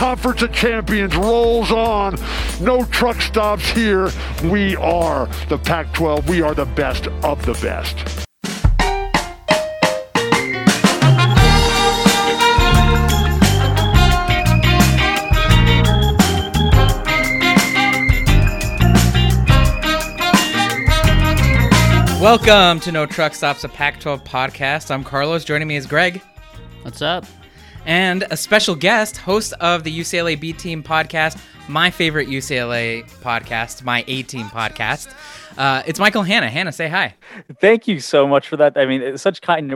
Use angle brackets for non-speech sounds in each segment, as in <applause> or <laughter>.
Conference of Champions rolls on. No truck stops here. We are the Pac 12. We are the best of the best. Welcome to No Truck Stops, a Pac 12 podcast. I'm Carlos. Joining me is Greg. What's up? And a special guest, host of the UCLA B Team podcast, my favorite UCLA podcast, my A Team podcast. Uh, it's Michael Hanna. Hanna, say hi. Thank you so much for that. I mean, it's such kind.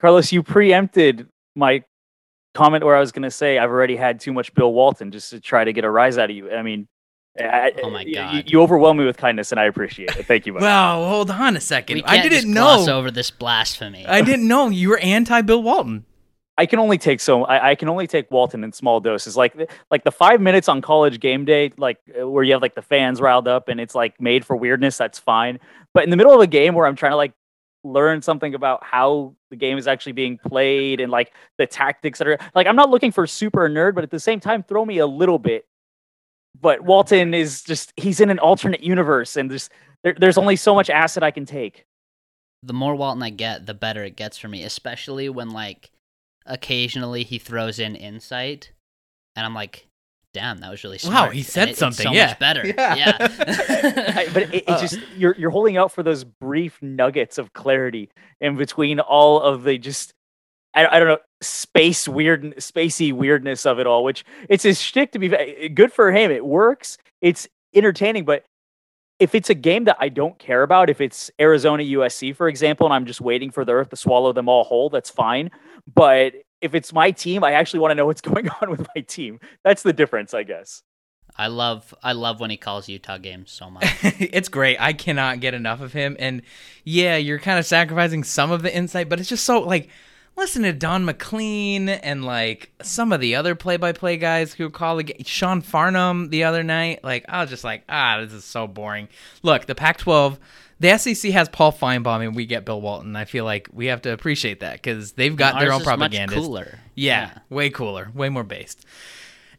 Carlos, you preempted my comment where I was going to say I've already had too much Bill Walton just to try to get a rise out of you. I mean, I, oh my god! You, you, overwhelm me with kindness, and I appreciate it. Thank you. well, hold on a second. I didn't know. over this blasphemy. I didn't know you were anti Bill Walton. I can only take so I, I, can only take Walton in small doses. Like like the five minutes on college game day, like uh, where you have like the fans riled up and it's like made for weirdness. That's fine. But in the middle of a game where I'm trying to like learn something about how the game is actually being played and like the tactics that are like I'm not looking for super nerd, but at the same time, throw me a little bit but Walton is just he's in an alternate universe and there's there, there's only so much acid I can take. The more Walton I get, the better it gets for me, especially when like occasionally he throws in insight and I'm like, damn, that was really smart. Wow, he said it, something. so yeah. much better. Yeah. yeah. <laughs> I, but it, it uh, just you're you're holding out for those brief nuggets of clarity in between all of the just I, I don't know space weird spacey weirdness of it all which it's his shtick to be good for him it works it's entertaining but if it's a game that I don't care about if it's Arizona USC for example and I'm just waiting for the earth to swallow them all whole that's fine but if it's my team I actually want to know what's <laughs> going on with my team that's the difference I guess I love I love when he calls Utah games so much. <laughs> it's great. I cannot get enough of him. And yeah, you're kind of sacrificing some of the insight, but it's just so like listen to Don MacLean and like some of the other play-by-play guys who call the Sean Farnham the other night. Like I was just like, ah, this is so boring. Look, the Pac-12, the SEC has Paul Finebaum and we get Bill Walton. I feel like we have to appreciate that because they've got their own propaganda. Cooler, yeah, yeah, way cooler, way more based.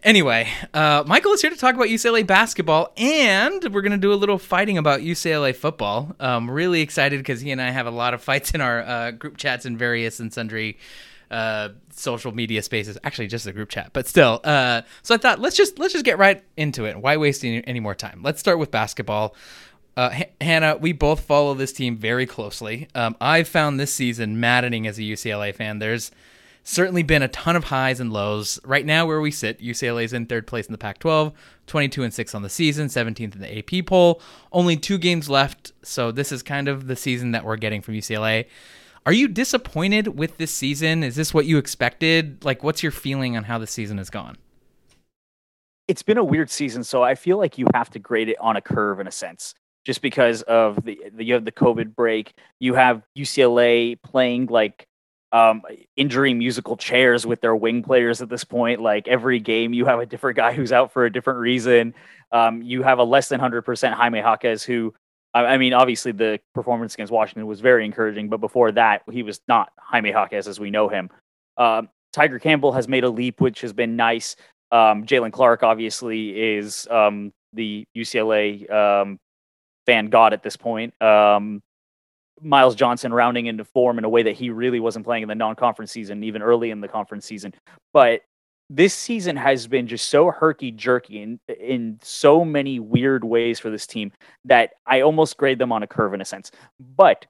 Anyway, uh, Michael is here to talk about UCLA basketball, and we're going to do a little fighting about UCLA football. I'm really excited because he and I have a lot of fights in our uh, group chats and various and sundry uh, social media spaces. Actually, just a group chat, but still. Uh, so I thought let's just let's just get right into it. Why waste any, any more time? Let's start with basketball. Uh, H- Hanna, we both follow this team very closely. Um, I've found this season maddening as a UCLA fan. There's certainly been a ton of highs and lows. Right now, where we sit, UCLA is in third place in the Pac 12, 22 and 6 on the season, 17th in the AP poll. Only two games left, so this is kind of the season that we're getting from UCLA. Are you disappointed with this season? Is this what you expected? Like, what's your feeling on how the season has gone? It's been a weird season, so I feel like you have to grade it on a curve in a sense just because of the, the you have the COVID break. You have UCLA playing like um, musical chairs with their wing players at this point. Like every game, you have a different guy <laughs> who's out for a different reason. Um, you have a less than 100% Jaime Jaquez, who, I mean, obviously the performance against Washington was very encouraging, but before that, he was not Jaime Jaquez as we know him. Um, Tiger Campbell has made a leap, which has been nice. Um, Jaylen Clark, obviously, is um, the UCLA um, fan god at this point. Um, Myles Johnson rounding into form in a way that he really wasn't playing in the non-conference season, even early in the conference season. But this season has been just so herky jerky in in so many weird ways for this team that I almost grade them on a curve in a sense. But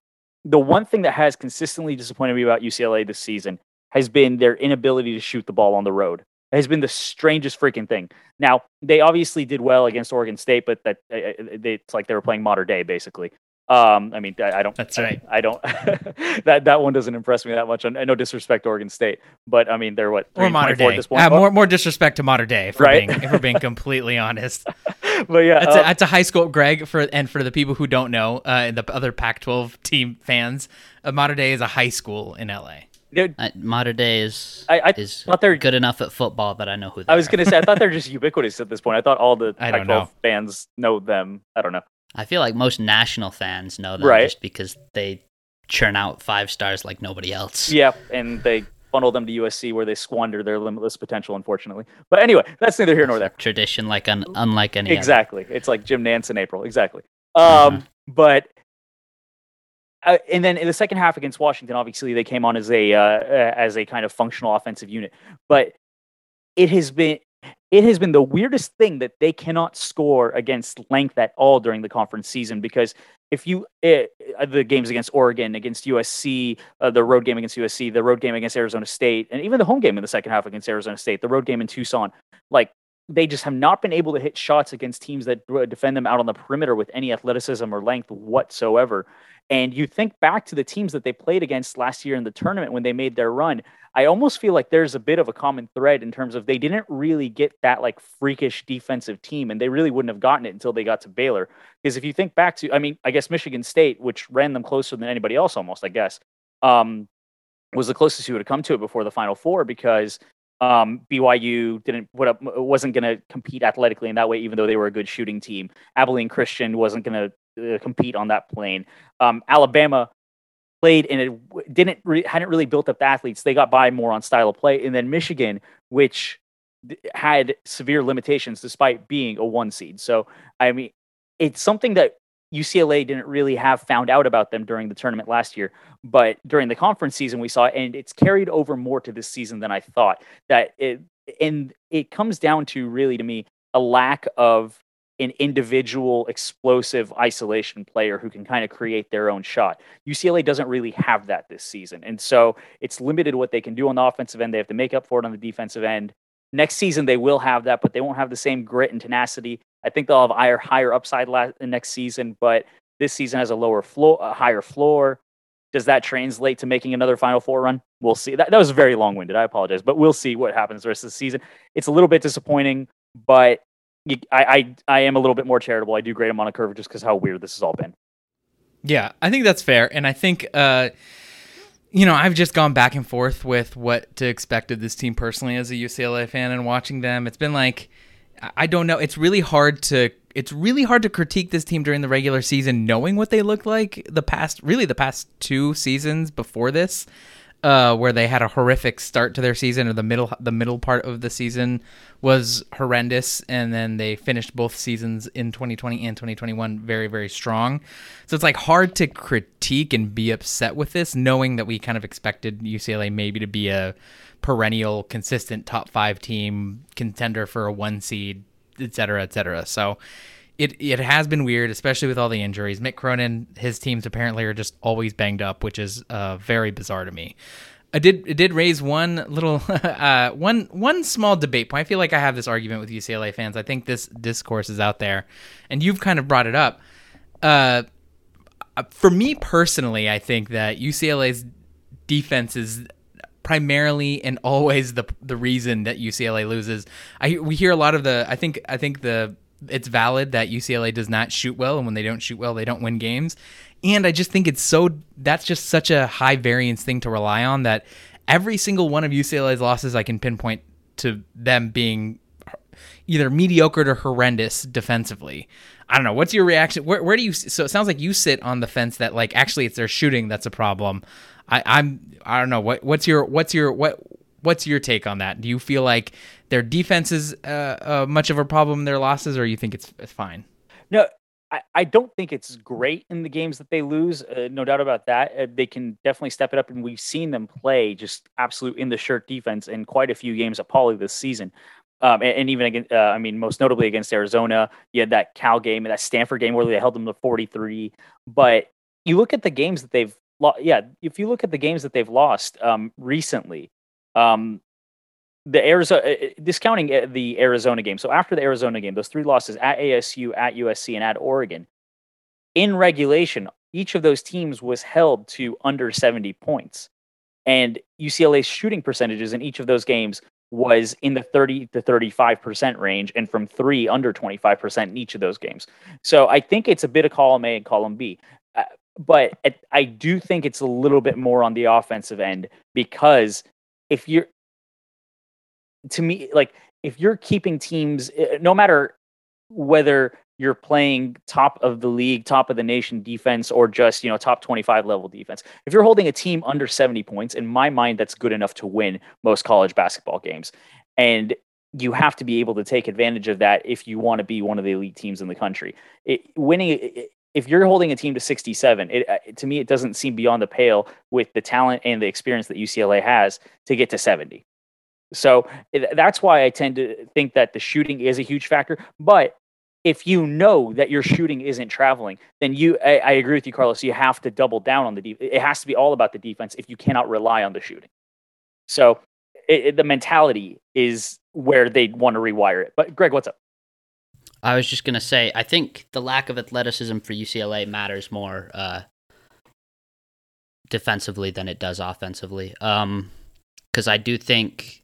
the one thing that has consistently disappointed me about UCLA this season has been their inability to shoot the ball on the road. It has been the strangest freaking thing. Now they obviously did well against Oregon State, but that uh, uh, it's like they were playing Mater Dei basically. Um, I mean, I, I don't. That's right. I, I don't. <laughs> that that one doesn't impress me that much. I no disrespect to Oregon State, but I mean, they're what or Mater Dei. Uh, more more disrespect to Mater Dei, if right? We're being, if we're being completely honest. <laughs> but yeah, that's, uh, a, that's a high school. Greg, for and for the people who don't know, uh, the other Pac-12 team fans, uh, Mater Dei is a high school in LA. Dude, uh, Mater Dei is I, I is thought they're good enough at football that I know who. I was are. gonna say I thought they're <laughs> just ubiquitous at this point. I thought all the Pac-12 know. fans know them. I don't know. I feel like most national fans know them right. just because they churn out five stars like nobody else. Yep, and they funnel them to USC where they squander their limitless potential, unfortunately. But anyway, that's neither here nor there. Tradition like un- unlike any exactly. Other. It's like Jim Nantz in April. Exactly. Um, mm-hmm. But uh, and then in the second half against Washington, obviously they came on as a uh, as a kind of functional offensive unit. But it has been it has been the weirdest thing that they cannot score against length at all during the conference season because if you uh, the games against Oregon, against USC, uh, the road game against USC, the road game against Arizona State, and even the home game in the second half against Arizona State, the road game in Tucson, like they just have not been able to hit shots against teams that defend them out on the perimeter with any athleticism or length whatsoever. And you think back to the teams that they played against last year in the tournament when they made their run. I almost feel like there's a bit of a common thread in terms of they didn't really get that like freakish defensive team, and they really wouldn't have gotten it until they got to Baylor. Because if you think back to, I mean, I guess Michigan State, which ran them closer than anybody else almost, I guess, um, was the closest you would have come to it before the Final Four because um, BYU didn't put up wasn't going to compete athletically in that way, even though they were a good shooting team. Abilene Christian wasn't going to uh, compete on that plane. Um, Alabama played and it didn't re- hadn't really built up the athletes. They got by more on style of play, and then Michigan, which had severe limitations despite being a one seed. So I mean, it's something that UCLA didn't really have found out about them during the tournament last year, but during the conference season we saw, and it's carried over more to this season than I thought. That it and it comes down to really to me a lack of an individual explosive isolation player who can kind of create their own shot. UCLA doesn't really have that this season. And so it's limited what they can do on the offensive end. They have to make up for it on the defensive end. Next season, they will have that, but they won't have the same grit and tenacity I think they'll have higher higher upside last, next season, but this season has a lower floor, a higher floor. Does that translate to making another Final Four run? We'll see. That, that was very long winded. I apologize, but we'll see what happens the rest of the season. It's a little bit disappointing, but I, I, I am a little bit more charitable. I do grade them on a curve just because how weird this has all been. Yeah, I think that's fair, and I think. Uh, you know, I've just gone back and forth with what to expect of this team personally as a UCLA fan and watching them. It's been like, I don't know. It's really hard to it's really hard to critique this team during the regular season, knowing what they looked like the past really the past two seasons before this, uh, where they had a horrific start to their season, or the middle the middle part of the season was horrendous, and then they finished both seasons in 2020 and 2021 very very strong. So it's like hard to critique and be upset with this, knowing that we kind of expected UCLA maybe to be a perennial, consistent top five team, contender for a one seed, et cetera, et cetera. So it it has been weird, especially with all the injuries. Mick Cronin, his teams apparently are just always banged up, which is uh, very bizarre to me. I did it did raise one little <laughs> uh, one one small debate point. I feel like I have this argument with UCLA fans. I think this discourse is out there, and you've kind of brought it up. Uh, for me personally, I think that UCLA's defense is primarily and always the the reason that UCLA loses. I we hear a lot of the I think I think the it's valid that UCLA does not shoot well and when they don't shoot well they don't win games. And I just think it's so that's just such a high variance thing to rely on that every single one of UCLA's losses I can pinpoint to them being either mediocre or horrendous defensively. I don't know. What's your reaction? Where, where do you? So it sounds like you sit on the fence that like actually it's their shooting that's a problem. I, I'm I don't know what what's your what's your what what's your take on that? Do you feel like their defense is uh, uh, much of a problem in their losses, or you think it's, it's fine? No, I, I don't think it's great in the games that they lose. Uh, no doubt about that. Uh, they can definitely step it up, and we've seen them play just absolute in the shirt defense in quite a few games at Pauley this season. Um, and, and, even against, uh, I mean, most notably against Arizona, you had that Cal game and that Stanford game where they held them to 43. But you look at the games that they've lo- yeah, if you look at the games that they've lost um, recently, um, the Arizona uh, uh, discounting uh, the Arizona game. So after the Arizona game, those three losses at ASU, at USC, and at Oregon, in regulation, each of those teams was held to under 70 points. And UCLA's shooting percentages in each of those games was in the 30 to 35% range and from three under 25% in each of those games. So I think it's a bit of column A and column B but I do think it's a little bit more on the offensive end because if you're to me like if you're keeping teams eh, no matter whether you're playing top of the league, top of the nation defense, or just you know top 25 level defense. If you're holding a team under 70 points, in my mind, that's good enough to win most college basketball games. And you have to be able to take advantage of that if you want to be one of the elite teams in the country. It, winning, it, if you're holding a team to 67, it, uh, to me, it doesn't seem beyond the pale with the talent and the experience that UCLA has to get to 70. So that's why I tend to think that the shooting is a huge factor. But if you know that your shooting isn't traveling, then you, I, I agree with you, Carlos. You have to double down on the defense. It has to be all about the defense if you cannot rely on the shooting. So it, the mentality is where they want to rewire it. But Greg, what's up? I was just gonna say, I think the lack of athleticism for UCLA matters more uh, defensively than it does offensively. Um, because I do think,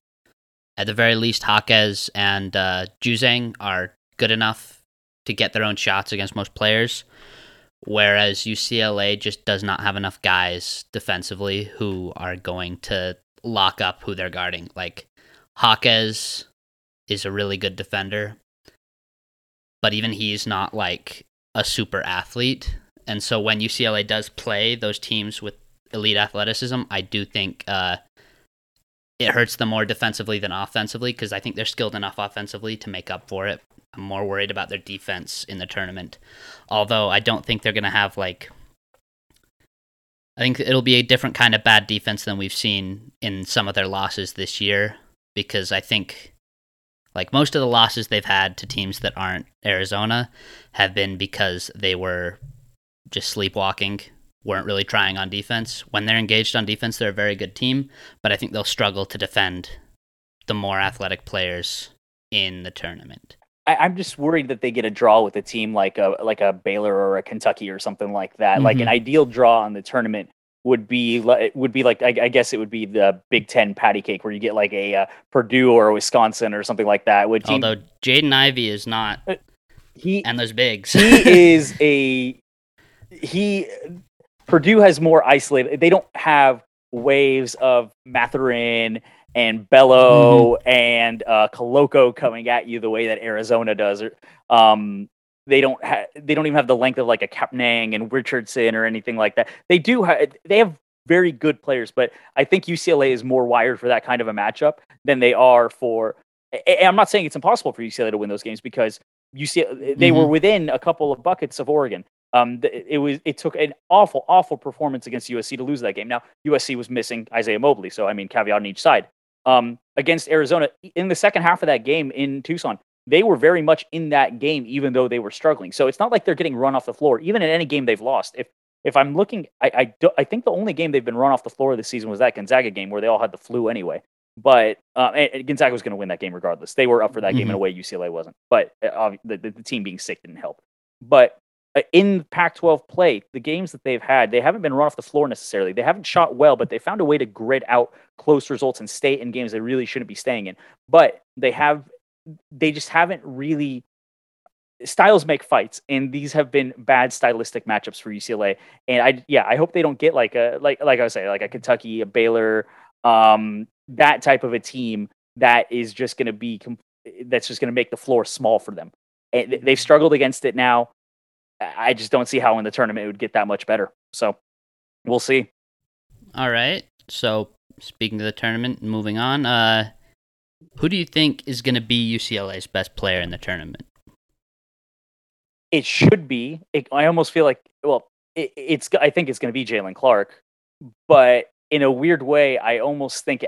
at the very least, Jaquez and uh, Juzang are good enough to get their own shots against most players, whereas UCLA just does not have enough guys defensively who are going to lock up who they're guarding. Like Jaquez is a really good defender, but even he's not like a super athlete. And so when UCLA does play those teams with elite athleticism, I do think uh, it hurts them more defensively than offensively because I think they're skilled enough offensively to make up for it. I'm more worried about their defense in the tournament. Although I don't think they're going to have like I think it'll be a different kind of bad defense than we've seen in some of their losses this year because I think like most of the losses they've had to teams that aren't Arizona have been because they were just sleepwalking, weren't really trying on defense. When they're engaged on defense, they're a very good team, but I think they'll struggle to defend the more athletic players in the tournament. I, am just worried that they get a draw with a team like a like a Baylor or a Kentucky or something like that. Mm-hmm. Like an mm-hmm. ideal draw on the tournament would be would be like I, I, guess it would be the Big Ten patty cake where you get like a uh, Purdue or Wisconsin or something like that. Would although Jaden Ivey is not uh, he and those bigs, he <laughs> is a he. Purdue has more isolated. They don't have waves of Mathurin and Ballo mm-hmm. and uh, Koloko coming at you the way that Arizona does. Um, they don't have they don't even have the length of like a Kepnang and Richardson or anything like that. They do have they have very good players, but I think UCLA is more wired for that kind of a matchup than they are for. I'm not saying it's impossible for UCLA to win those games because UCLA they mm-hmm. were within a couple of buckets of Oregon. Um, it was it took an awful awful performance against USC to lose that game. Now USC was missing Isaiah Mobley, so I mean caveat on each side. Um, against Arizona in the second half of that game in Tucson, they were very much in that game, even though they were struggling. So it's not like they're getting run off the floor, even in any game they've lost. If if I'm looking, I I, do, I think the only game they've been run off the floor this season was that Gonzaga game where they all had the flu anyway. But uh, and Gonzaga was going to win that game regardless. They were up for that mm-hmm. game in a mm-hmm. way UCLA wasn't. But uh, the, the, the team being sick didn't help. But uh, in Pac-12 play, the games that they've had, they haven't been run off the floor necessarily. They haven't shot well, but they found a way to grid out close results and stay in games they really shouldn't be staying in. But they have they just haven't really styles make fights and these have been bad stylistic matchups for UCLA and I yeah I hope they don't get like a like like I was saying like a Kentucky a Baylor um that type of a team that is just going to be that's just going to make the floor small for them. And they've struggled against it now. I just don't see how in the tournament it would get that much better. So we'll see. All right. So speaking of the tournament moving on uh who do you think is going to be UCLA's best player in the tournament? It should be. It, I almost feel like, well, it, it's. I think it's going to be Jaylen Clark, but in a weird way, I almost think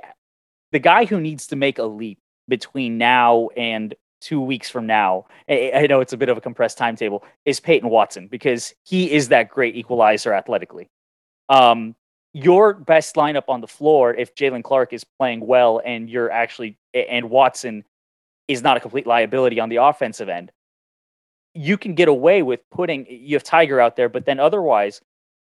the guy who needs to make a leap between now and two weeks from now, I know it's a bit of a compressed timetable, is Peyton Watson because he is that great equalizer athletically. Um, your best lineup on the floor if Jaylen Clark is playing well and you're actually and Watson is not a complete liability on the offensive end. You can get away with putting you have Tiger out there, but then otherwise,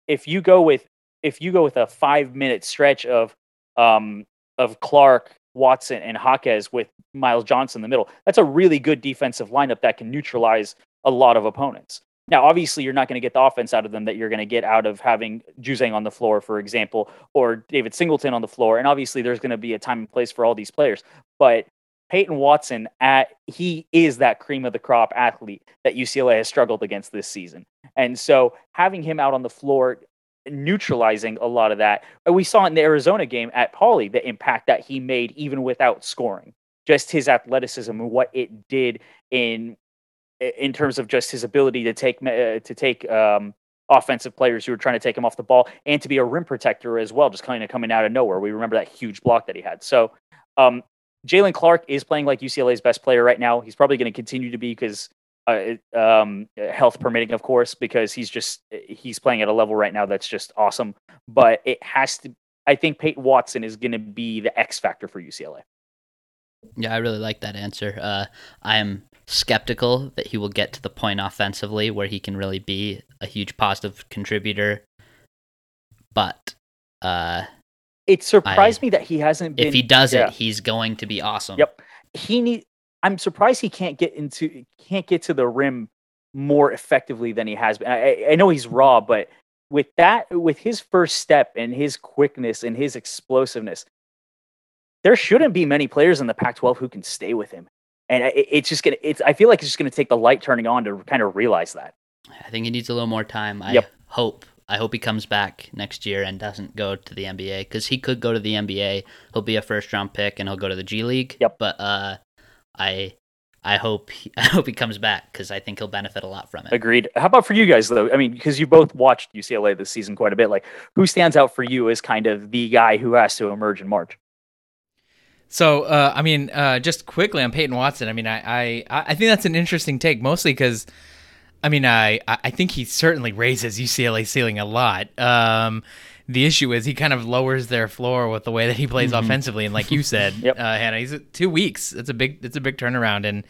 if you go with if you go with a five minute stretch of um of Clark, Watson, and Jaquez with Myles Johnson in the middle, that's a really good defensive lineup that can neutralize a lot of opponents. Now, obviously, you're not going to get the offense out of them that you're going to get out of having Juzang on the floor, for example, or David Singleton on the floor. And obviously, there's going to be a time and place for all these players. But Peyton Watson at he is that cream of the crop athlete that UCLA has struggled against this season. And so having him out on the floor neutralizing a lot of that. We saw in the Arizona game at Pauley the impact that he made even without scoring. Just his athleticism and what it did in in terms of just his ability to take uh, to take um, offensive players who were trying to take him off the ball and to be a rim protector as well, just kind of coming out of nowhere. We remember that huge block that he had. So um, Jaylen Clark is playing like UCLA's best player right now. He's probably going to continue to be because uh, um, health permitting, of course, because he's just he's playing at a level right now that's just awesome. But it has to. I think Peyton Watson is going to be the X factor for UCLA. Yeah, I really like that answer. Uh, I am skeptical that he will get to the point offensively where he can really be a huge positive contributor. But uh, it surprised I, me that he hasn't. Been, if he does yeah. it, he's going to be awesome. Yep, he need. I'm surprised he can't get into can't get to the rim more effectively than he has been. I, I know he's raw, but with that, with his first step and his quickness and his explosiveness, there shouldn't be many players in the Pac-12 who can stay with him. And it, it's just gonna. It's. I feel like it's just gonna take the light turning on to kind of realize that. I think he needs a little more time. I yep. hope. I hope he comes back next year and doesn't go to the NBA because he could go to the NBA. He'll be a first round pick and he'll go to the G League. Yep. But uh, I I hope he, <laughs> I hope he comes back because I think he'll benefit a lot from it. Agreed. How about for you guys though? I mean, because you both watched UCLA this season quite a bit. Like, who stands out for you as kind of the guy who has to emerge in March? So, uh, I mean, uh, just quickly on Peyton Watson. I mean, I I, I think that's an interesting take, mostly because, I mean, I I think he certainly raises UCLA ceiling a lot. Um, the issue is he kind of lowers their floor with the way that he plays mm-hmm. offensively. And like you said, <laughs> yep. uh, Hanna, he's two weeks. It's a big, it's a big turnaround. And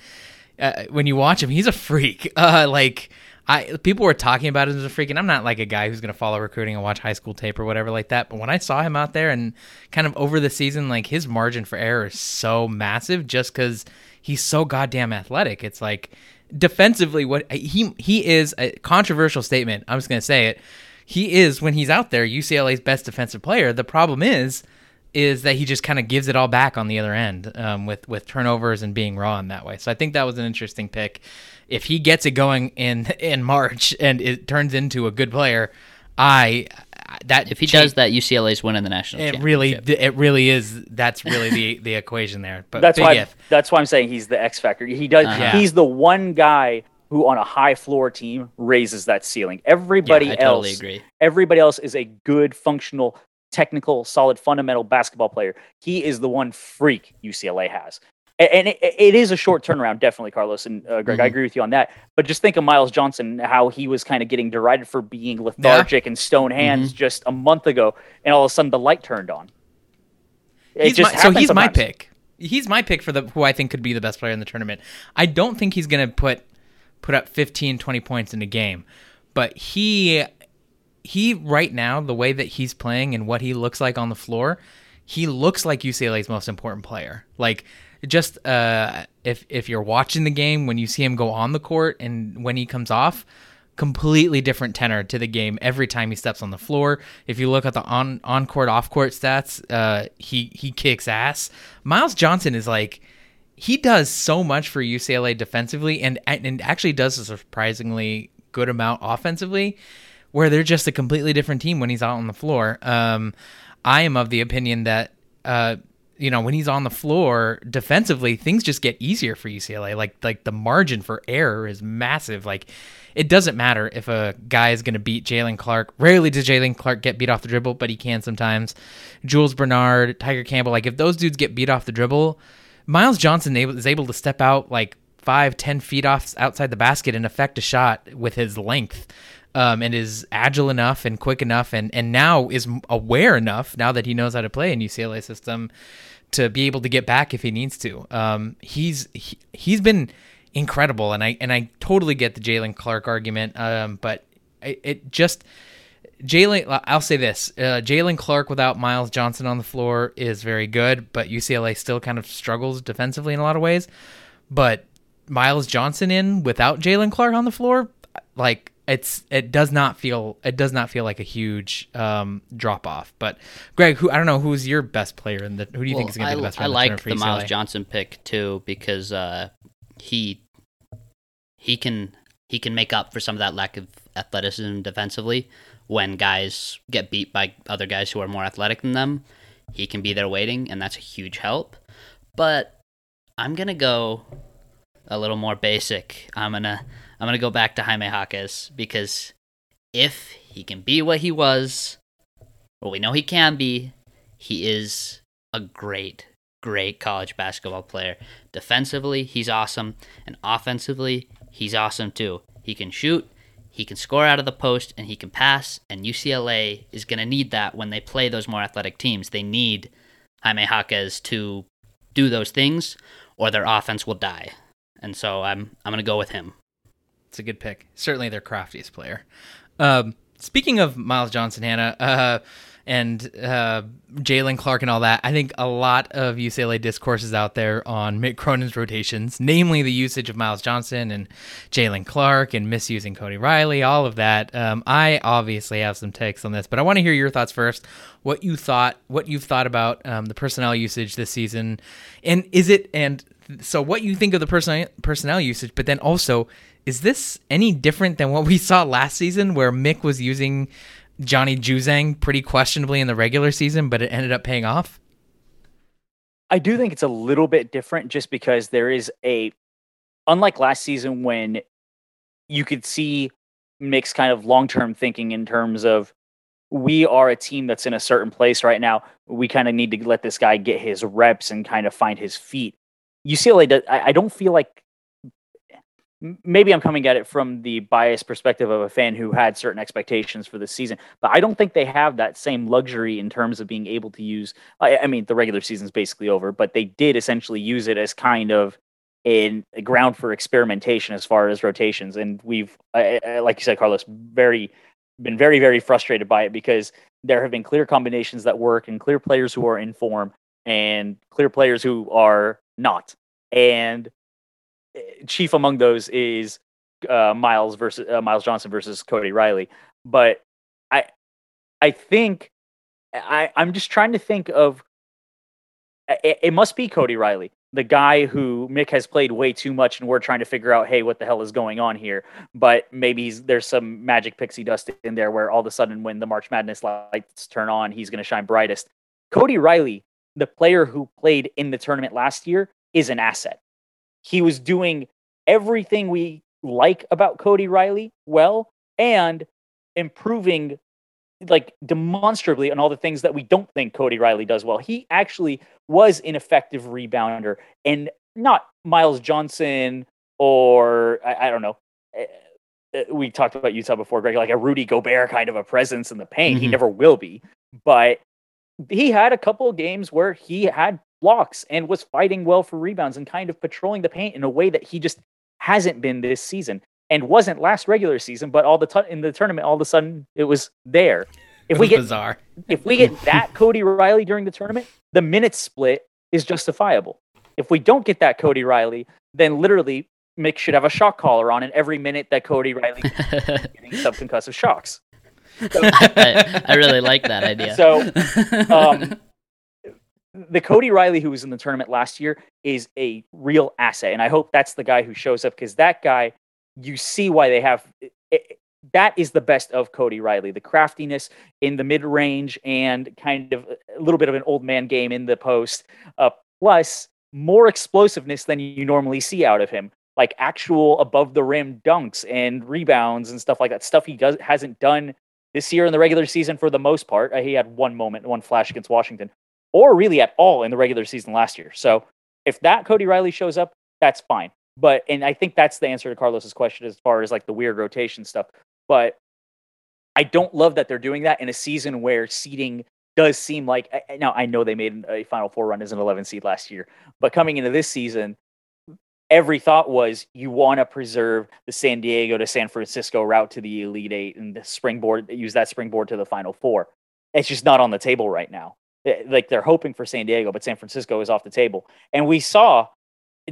uh, when you watch him, he's a freak. <laughs> Uh, like I, people were talking about him as a freak, and I'm not like a guy who's gonna follow recruiting and watch high school tape or whatever like that. But when I saw him out there and kind of over the season, like his margin for error is so massive, just because he's so goddamn athletic. It's like defensively, what he he is a controversial statement. I'm just gonna say it he is when he's out there UCLA's best defensive player. The problem is is that he just kind of gives it all back on the other end um, with with turnovers and being raw in that way. So I think that was an interesting pick. If he gets it going in in March and it turns into a good player, I that if he cha- does that, UCLA's winning the national. It really, it really is. That's really the the equation there. But that's why if. that's why I'm saying he's the X factor. He does. Uh-huh. He's the one guy who on a high floor team raises that ceiling. Everybody yeah, else, totally agree. everybody else is a good, functional, technical, solid, fundamental basketball player. He is the one freak UCLA has. And it, it is a short turnaround, definitely, Carlos and uh, Greg. Mm-hmm. I agree with you on that. But just think of Myles Johnson, how he was kind of getting derided for being lethargic yeah. and stone hands mm-hmm. just a month ago, and all of a sudden the light turned on. It he's my, so he's sometimes. my pick. He's my pick for the who I think could be the best player in the tournament. I don't think he's going to put put up 15, 20 points in a game. But he he right now, the way that he's playing and what he looks like on the floor, he looks like UCLA's most important player. Like just uh, if if you're watching the game when you see him go on the court and when he comes off, completely different tenor to the game every time he steps on the floor. If you look at the on on court off court stats, uh, he he kicks ass. Myles Johnson is like he does so much for UCLA defensively and and actually does a surprisingly good amount offensively where they're just a completely different team when he's out on the floor. Um, I am of the opinion that uh, you know when he's on the floor defensively, things just get easier for UCLA. Like like the margin for error is massive. Like it doesn't matter if a guy is going to beat Jaylen Clark. Rarely does Jaylen Clark get beat off the dribble, but he can sometimes. Jules Bernard, Tiger Campbell, like if those dudes get beat off the dribble, Myles Johnson is able to step out like five, ten feet off outside the basket and affect a shot with his length. Um, and is agile enough and quick enough, and and now is aware enough now that he knows how to play in UCLA system to be able to get back if he needs to. Um, he's he, he's been incredible, and I and I totally get the Jaylen Clark argument, um, but it, it just Jaylen, I'll say this: uh, Jaylen Clark without Myles Johnson on the floor is very good, but UCLA still kind of struggles defensively in a lot of ways. But Myles Johnson in without Jaylen Clark on the floor, like it's it does not feel it does not feel like a huge um, drop off. But Greg, who I don't know who's your best player in the who do you Well, think is going to be the best I player in like the, the Myles Johnson pick too because uh, he he can he can make up for some of that lack of athleticism defensively when guys get beat by other guys who are more athletic than them. He can be there waiting, and that's a huge help. But I'm gonna go a little more basic. I'm gonna I'm gonna go back to Jaime Jaquez because if he can be what he was, what we know he can be, he is a great, great college basketball player. Defensively, he's awesome, and offensively, he's awesome too. He can shoot, he can score out of the post, and he can pass. And UCLA is going to need that when they play those more athletic teams. They need Jaime Jaquez to do those things, or their offense will die. And so I'm I'm going to go with him. It's a good pick. Certainly their craftiest player. Um, speaking of Myles Johnson, Hanna, uh, and uh, Jaylen Clark and all that, I think a lot of UCLA discourses out there on Mick Cronin's rotations, namely the usage of Myles Johnson and Jaylen Clark and misusing Cody Riley, all of that. Um, I obviously have some takes on this, but I want to hear your thoughts first. What you thought, what you've thought about um, the personnel usage this season, and is it and so what you think of the personnel personnel usage, but then also is this any different than what we saw last season where Mick was using Johnny Juzang pretty questionably in the regular season, but it ended up paying off? I do think it's a little bit different just because there is a, unlike last season when you could see Mick's kind of long term thinking in terms of we are a team that's in a certain place right now. We kind of need to let this guy get his reps and kind of find his feet. UCLA, does, I, I don't feel like maybe I'm coming at it from the biased perspective of a fan who had certain expectations for the season, but I don't think they have that same luxury in terms of being able to use. I, I mean, the regular season's basically over, but they did essentially use it as kind of in a ground for experimentation as far as rotations. And we've, I, I, like you said, Carlos, very been very very frustrated by it because there have been clear combinations that work and clear players who are in form and clear players who are not. And chief among those is uh, Myles versus uh, Myles Johnson versus Cody Riley. But I I think I I'm just trying to think of it, it must be Cody Riley, the guy who Mick has played way too much, and we're trying to figure out, hey, what the hell is going on here? But maybe there's some magic pixie dust in there where all of a sudden, when the March Madness lights turn on, he's going to shine brightest. Cody Riley, the player who played in the tournament last year, is an asset. He was doing everything we like about Cody Riley well and improving like demonstrably on all the things that we don't think Cody Riley does well. He actually was an effective rebounder and not Myles Johnson or I, I don't know. eh, eh, We talked about Utah before, Greg, like a Rudy Gobert kind of a presence in the paint. He Mhm. never will be, but he had a couple of games where he had blocks and was fighting well for rebounds and kind of patrolling the paint in a way that he just hasn't been this season and wasn't last regular season, but all the t- in the tournament, all of a sudden it was there. If was we get bizarre. if we get that <laughs> Cody Riley during the tournament, the minute split is justifiable. If we don't get that Cody Riley, then literally Mick should have a shock collar on in every minute that Cody Riley is <laughs> getting subconcussive shocks. <laughs> I, I really like that idea. So um, the Cody Riley who was in the tournament last year is a real asset, and I hope that's the guy who shows up because that guy, you see why they have. It, that is the best of Cody Riley, the craftiness in the mid range and kind of a little bit of an old man game in the post, uh, plus more explosiveness than you normally see out of him, like actual above the rim dunks and rebounds and stuff like that. Stuff he does hasn't done this year in the regular season for the most part. Uh, he had one moment, one flash against Washington, or really at all in the regular season last year. So if that Cody Riley shows up, that's fine. But and I think that's the answer to Carlos's question as far as like the weird rotation stuff. But I don't love that they're doing that in a season where seeding does seem like now I know they made a Final Four run as an 11 seed last year, but coming into this season, every thought was you want to preserve the San Diego to San Francisco route to the Elite Eight and the springboard, use that springboard to the Final Four. It's just not on the table right now. Eh, Like they're hoping for San Diego, but San Francisco is off the table. And we saw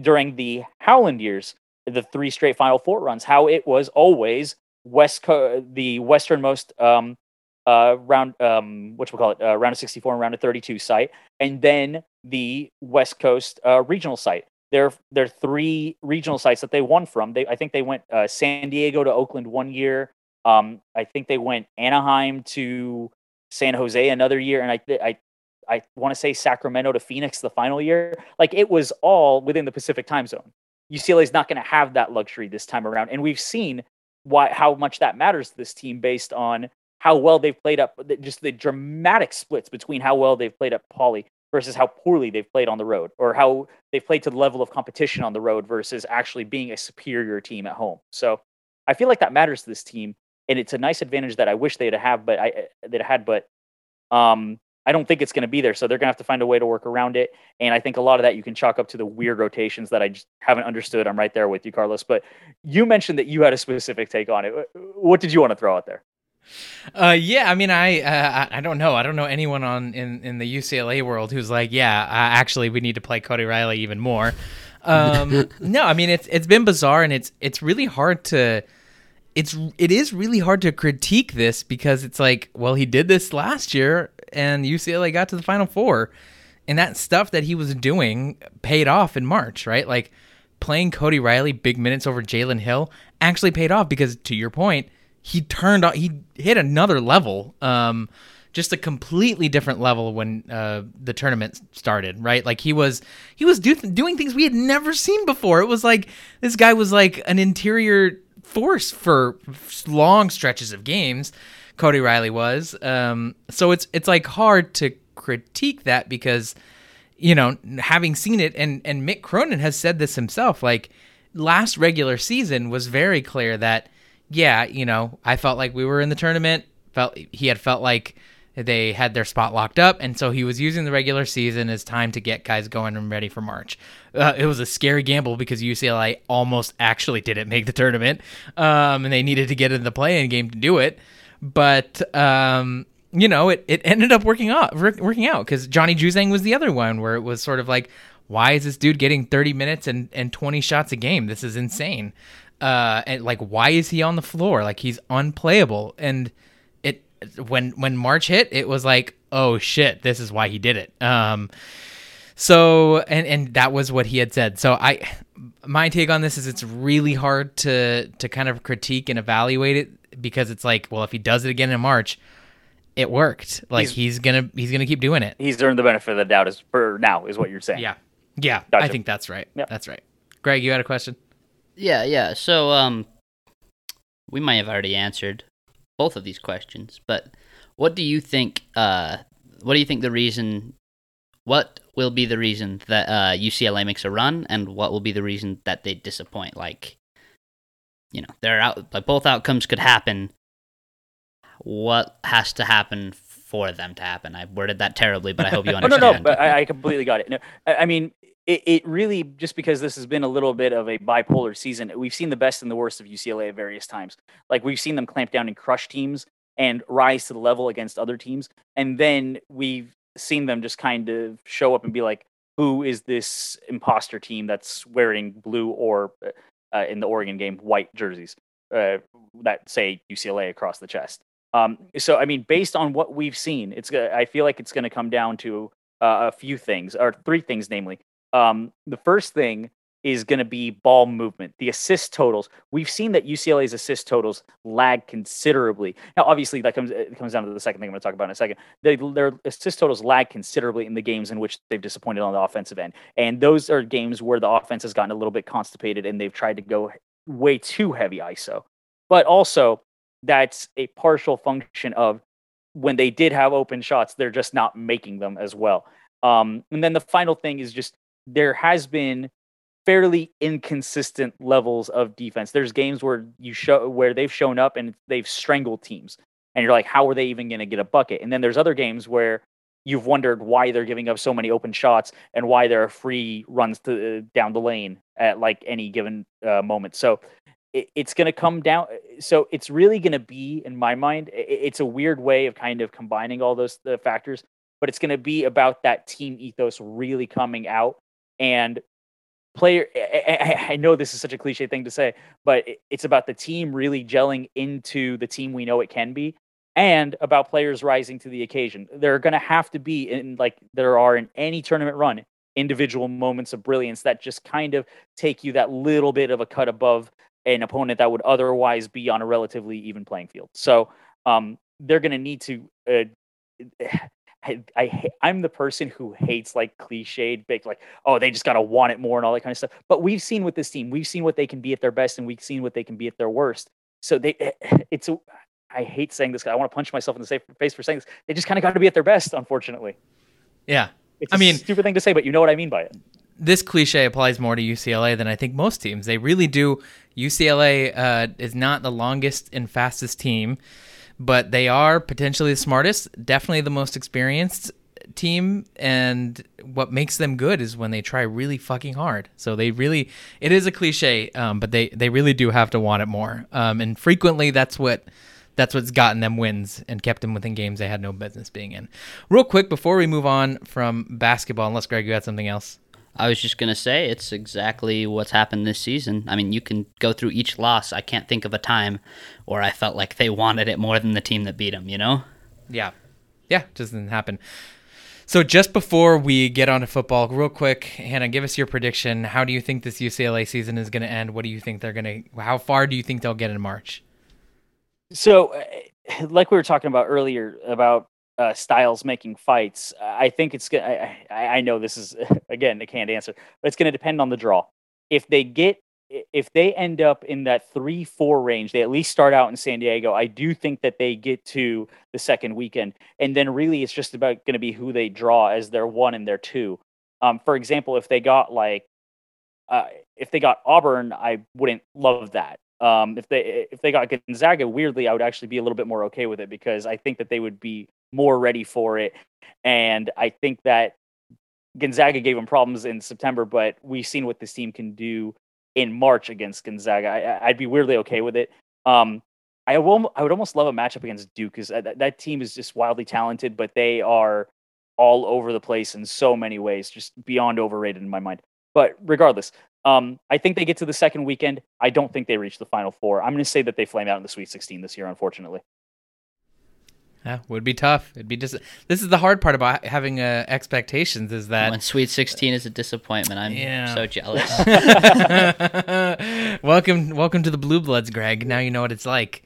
during the Howland years, the three straight Final Four runs, how it was always west co- the westernmost um, uh, round um, what we call it uh, round of 64 and round of 32 site, and then the West Coast uh, regional site. There, there are three regional sites that they won from. They, I think they went uh, San Diego to Oakland one year. Um, I think they went Anaheim to San Jose another year, and I, I, I want to say Sacramento to Phoenix the final year. Like it was all within the Pacific time zone. UCLA is not going to have that luxury this time around, and we've seen why how much that matters to this team based on how well they've played up, just the dramatic splits between how well they've played up Pauley versus how poorly they've played on the road, or how they've played to the level of competition on the road versus actually being a superior team at home. So I feel like that matters to this team, and it's a nice advantage that I wish they'd have, but I eh, that had, but um, I don't think it's going to be there. So they're going to have to find a way to work around it. And I think a lot of that you can chalk up to the weird rotations that I just haven't understood. I'm right there with you, Carlos. But you mentioned that you had a specific take on it. What did you want to throw out there? Uh, yeah, I mean, I, uh, I don't know. I don't know anyone on in, in the UCLA world who's like, yeah, uh, actually, we need to play Cody Riley even more. Um, <laughs> no, I mean, it's it's been bizarre, and it's it's really hard to it's it is really hard to critique this because it's like, well, he did this last year, and UCLA got to the Final Four, and that stuff that he was doing paid off in March, right? Like playing Cody Riley big minutes over Jalen Hill actually paid off because, to your point he turned on he hit another level um just a completely different level when uh, the tournament started right? Like he was he was do- doing things we had never seen before. It was like this guy was like an interior force for long stretches of games cody riley was um so it's it's like hard to critique that because you know having seen it and and mick cronin has said this himself like last regular season was very clear that yeah, you know, I felt like we were in the tournament. Felt he had felt like they had their spot locked up, and so he was using the regular season as time to get guys going and ready for March. Uh, it was a scary gamble because UCLA almost actually didn't make the tournament, um, and they needed to get in the play-in game to do it. But um, you know, it, it ended up working out working out because Johnny Juzang was the other one where it was sort of like, why is this dude getting 30 minutes and, and 20 shots a game? This is insane uh, and like why is he on the floor? Like he's unplayable. And when when March hit, it was like, oh shit, this is why he did it. Um, so and and that was what he had said. So I my take on this is it's really hard to to kind of critique and evaluate it because it's like, well, if he does it again in March, it worked. Like he's, he's gonna he's gonna keep doing it. He's earned the benefit of the doubt is for now is what you're saying. Yeah. Yeah. Gotcha. I think that's right. Yep. That's right. Greg, you had a question? Yeah, yeah. So um we might have already answered both of these questions, but what do you think uh what do you think the reason what will be the reason that uh UCLA makes a run and what will be the reason that they disappoint? Like you know, they're out like both outcomes could happen. What has to happen for them to happen? I worded that terribly, but I hope you understand. <laughs> oh, no, no, but I, I completely got it. No, I, I mean, it, it really just because this has been a little bit of a bipolar season we've seen the best and the worst of ucla at various times. Like we've seen them clamp down and crush teams and rise to the level against other teams. And then we've seen them just kind of show up and be like who is this imposter team that's wearing blue or uh, in the oregon game white jerseys uh, that say ucla across the chest? Um, so i mean based on what we've seen it's i feel like it's going to come down to uh, a few things or three things namely um, the first thing is going to be ball movement, the assist totals. We've seen that UCLA's assist totals lag considerably. Now, obviously, that comes it comes down to the second thing I'm going to talk about in a second. They, their assist totals lag considerably in the games in which they've disappointed on the offensive end, and those are games where the offense has gotten a little bit constipated and they've tried to go way too heavy ISO. But also, that's a partial function of when they did have open shots, they're just not making them as well. Um, and then the final thing is just there has been fairly inconsistent levels of defense. There's games where you show where they've shown up and they've strangled teams, and you're like, how are they even going to get a bucket? And then there's other games where you've wondered why they're giving up so many open shots and why there are free runs to uh, down the lane at like any given uh, moment. So it, it's going to come down. So it's really going to be, in my mind, it, it's a weird way of kind of combining all those the factors, but it's going to be about that team ethos really coming out and player. I, I, know this is such a cliche thing to say, but it's about the team really gelling into the team we know it can be, and about players rising to the occasion. There are going to have to be in like there are in any tournament run individual moments of brilliance that just kind of take you that little bit of a cut above an opponent that would otherwise be on a relatively even playing field. So um, they're going to need to. Uh, I, I I'm the person who hates like cliched big like oh they just gotta want it more and all that kind of stuff. But we've seen with this team, we've seen what they can be at their best, and we've seen what they can be at their worst. So they it's a I hate saying this. Because I want to punch myself in the face for saying this. They just kind of got to be at their best, unfortunately. Yeah, it's I mean, stupid thing to say, but you know what I mean by it. This cliche applies more to UCLA than I think most teams. They really do. UCLA uh, is not the longest and fastest team but they are potentially the smartest, definitely the most experienced team and what makes them good is when they try really fucking hard. So they really it is a cliche um, but they they really do have to want it more. Um, and frequently that's what that's what's gotten them wins and kept them within games they had no business being in. Real quick before we move on from basketball unless greg you had something else I was just going to say it's exactly what's happened this season. I mean, you can go through each loss. I can't think of a time where I felt like they wanted it more than the team that beat them, you know? Yeah. Yeah, just didn't happen. So just before we get on to football, real quick, Hanna, give us your prediction. How do you think this UCLA season is going to end? What do you think they're going to how far do you think they'll get in March? So, uh, like we were talking about earlier about uh, styles making fights. I think it's gonna. I, I know this is <laughs> again a canned answer, but it's going to depend on the draw. If they get, if they end up in that three four range, they at least start out in San Diego. I do think that they get to the second weekend, and then really it's just about going to be who they draw as their one and their two. Um, for example, if they got like, uh, if they got Auburn, I wouldn't love that. Um, if they if they got Gonzaga, weirdly, I would actually be a little bit more okay with it because I think that they would be more ready for it. And I think that Gonzaga gave them problems in September, but we've seen what this team can do in March against Gonzaga. I, would be weirdly okay with it. Um, I will. I would almost love a matchup against Duke because that, that team is just wildly talented, but they are all over the place in so many ways, just beyond overrated in my mind. But regardless, um, I think they get to the second weekend. I don't think they reach the final four. I'm going to say that they flame out in the Sweet 16 this year, unfortunately. Yeah, would be tough. It'd be just. This is the hard part about having uh, expectations is that when Sweet Sixteen is a disappointment. I'm yeah. so jealous. <laughs> welcome, welcome to the Blue Bloods, Greg. Now you know what it's like.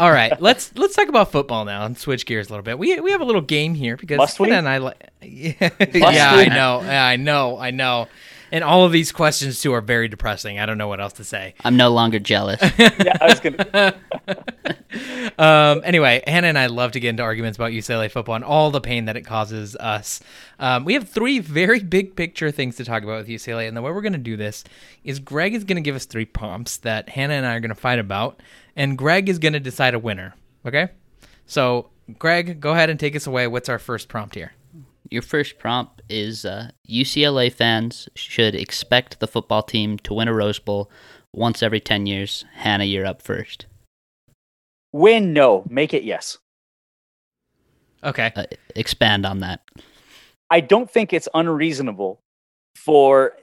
All right, <laughs> let's let's talk about football now and switch gears a little bit. We we have a little game here because Must we? and I. <laughs> Yeah, yeah I know, I know, I know. And all of these questions too are very depressing. I don't know what else to say. I'm no longer jealous. <laughs> yeah, I was gonna. <laughs> um, anyway, Hanna and I love to get into arguments about UCLA football and all the pain that it causes us. Um, we have three very big picture things to talk about with UCLA, and the way we're going to do this is Greg is going to give us three prompts that Hanna and I are going to fight about, and Greg is going to decide a winner. Okay, so Greg, go ahead and take us away. What's our first prompt here? Your first prompt is uh, UCLA fans should expect the football team to win a Rose Bowl once every 10 years. Hanna, you're up first. Win, no. Make it yes. Okay. Uh, expand on that. I don't think it's unreasonable for.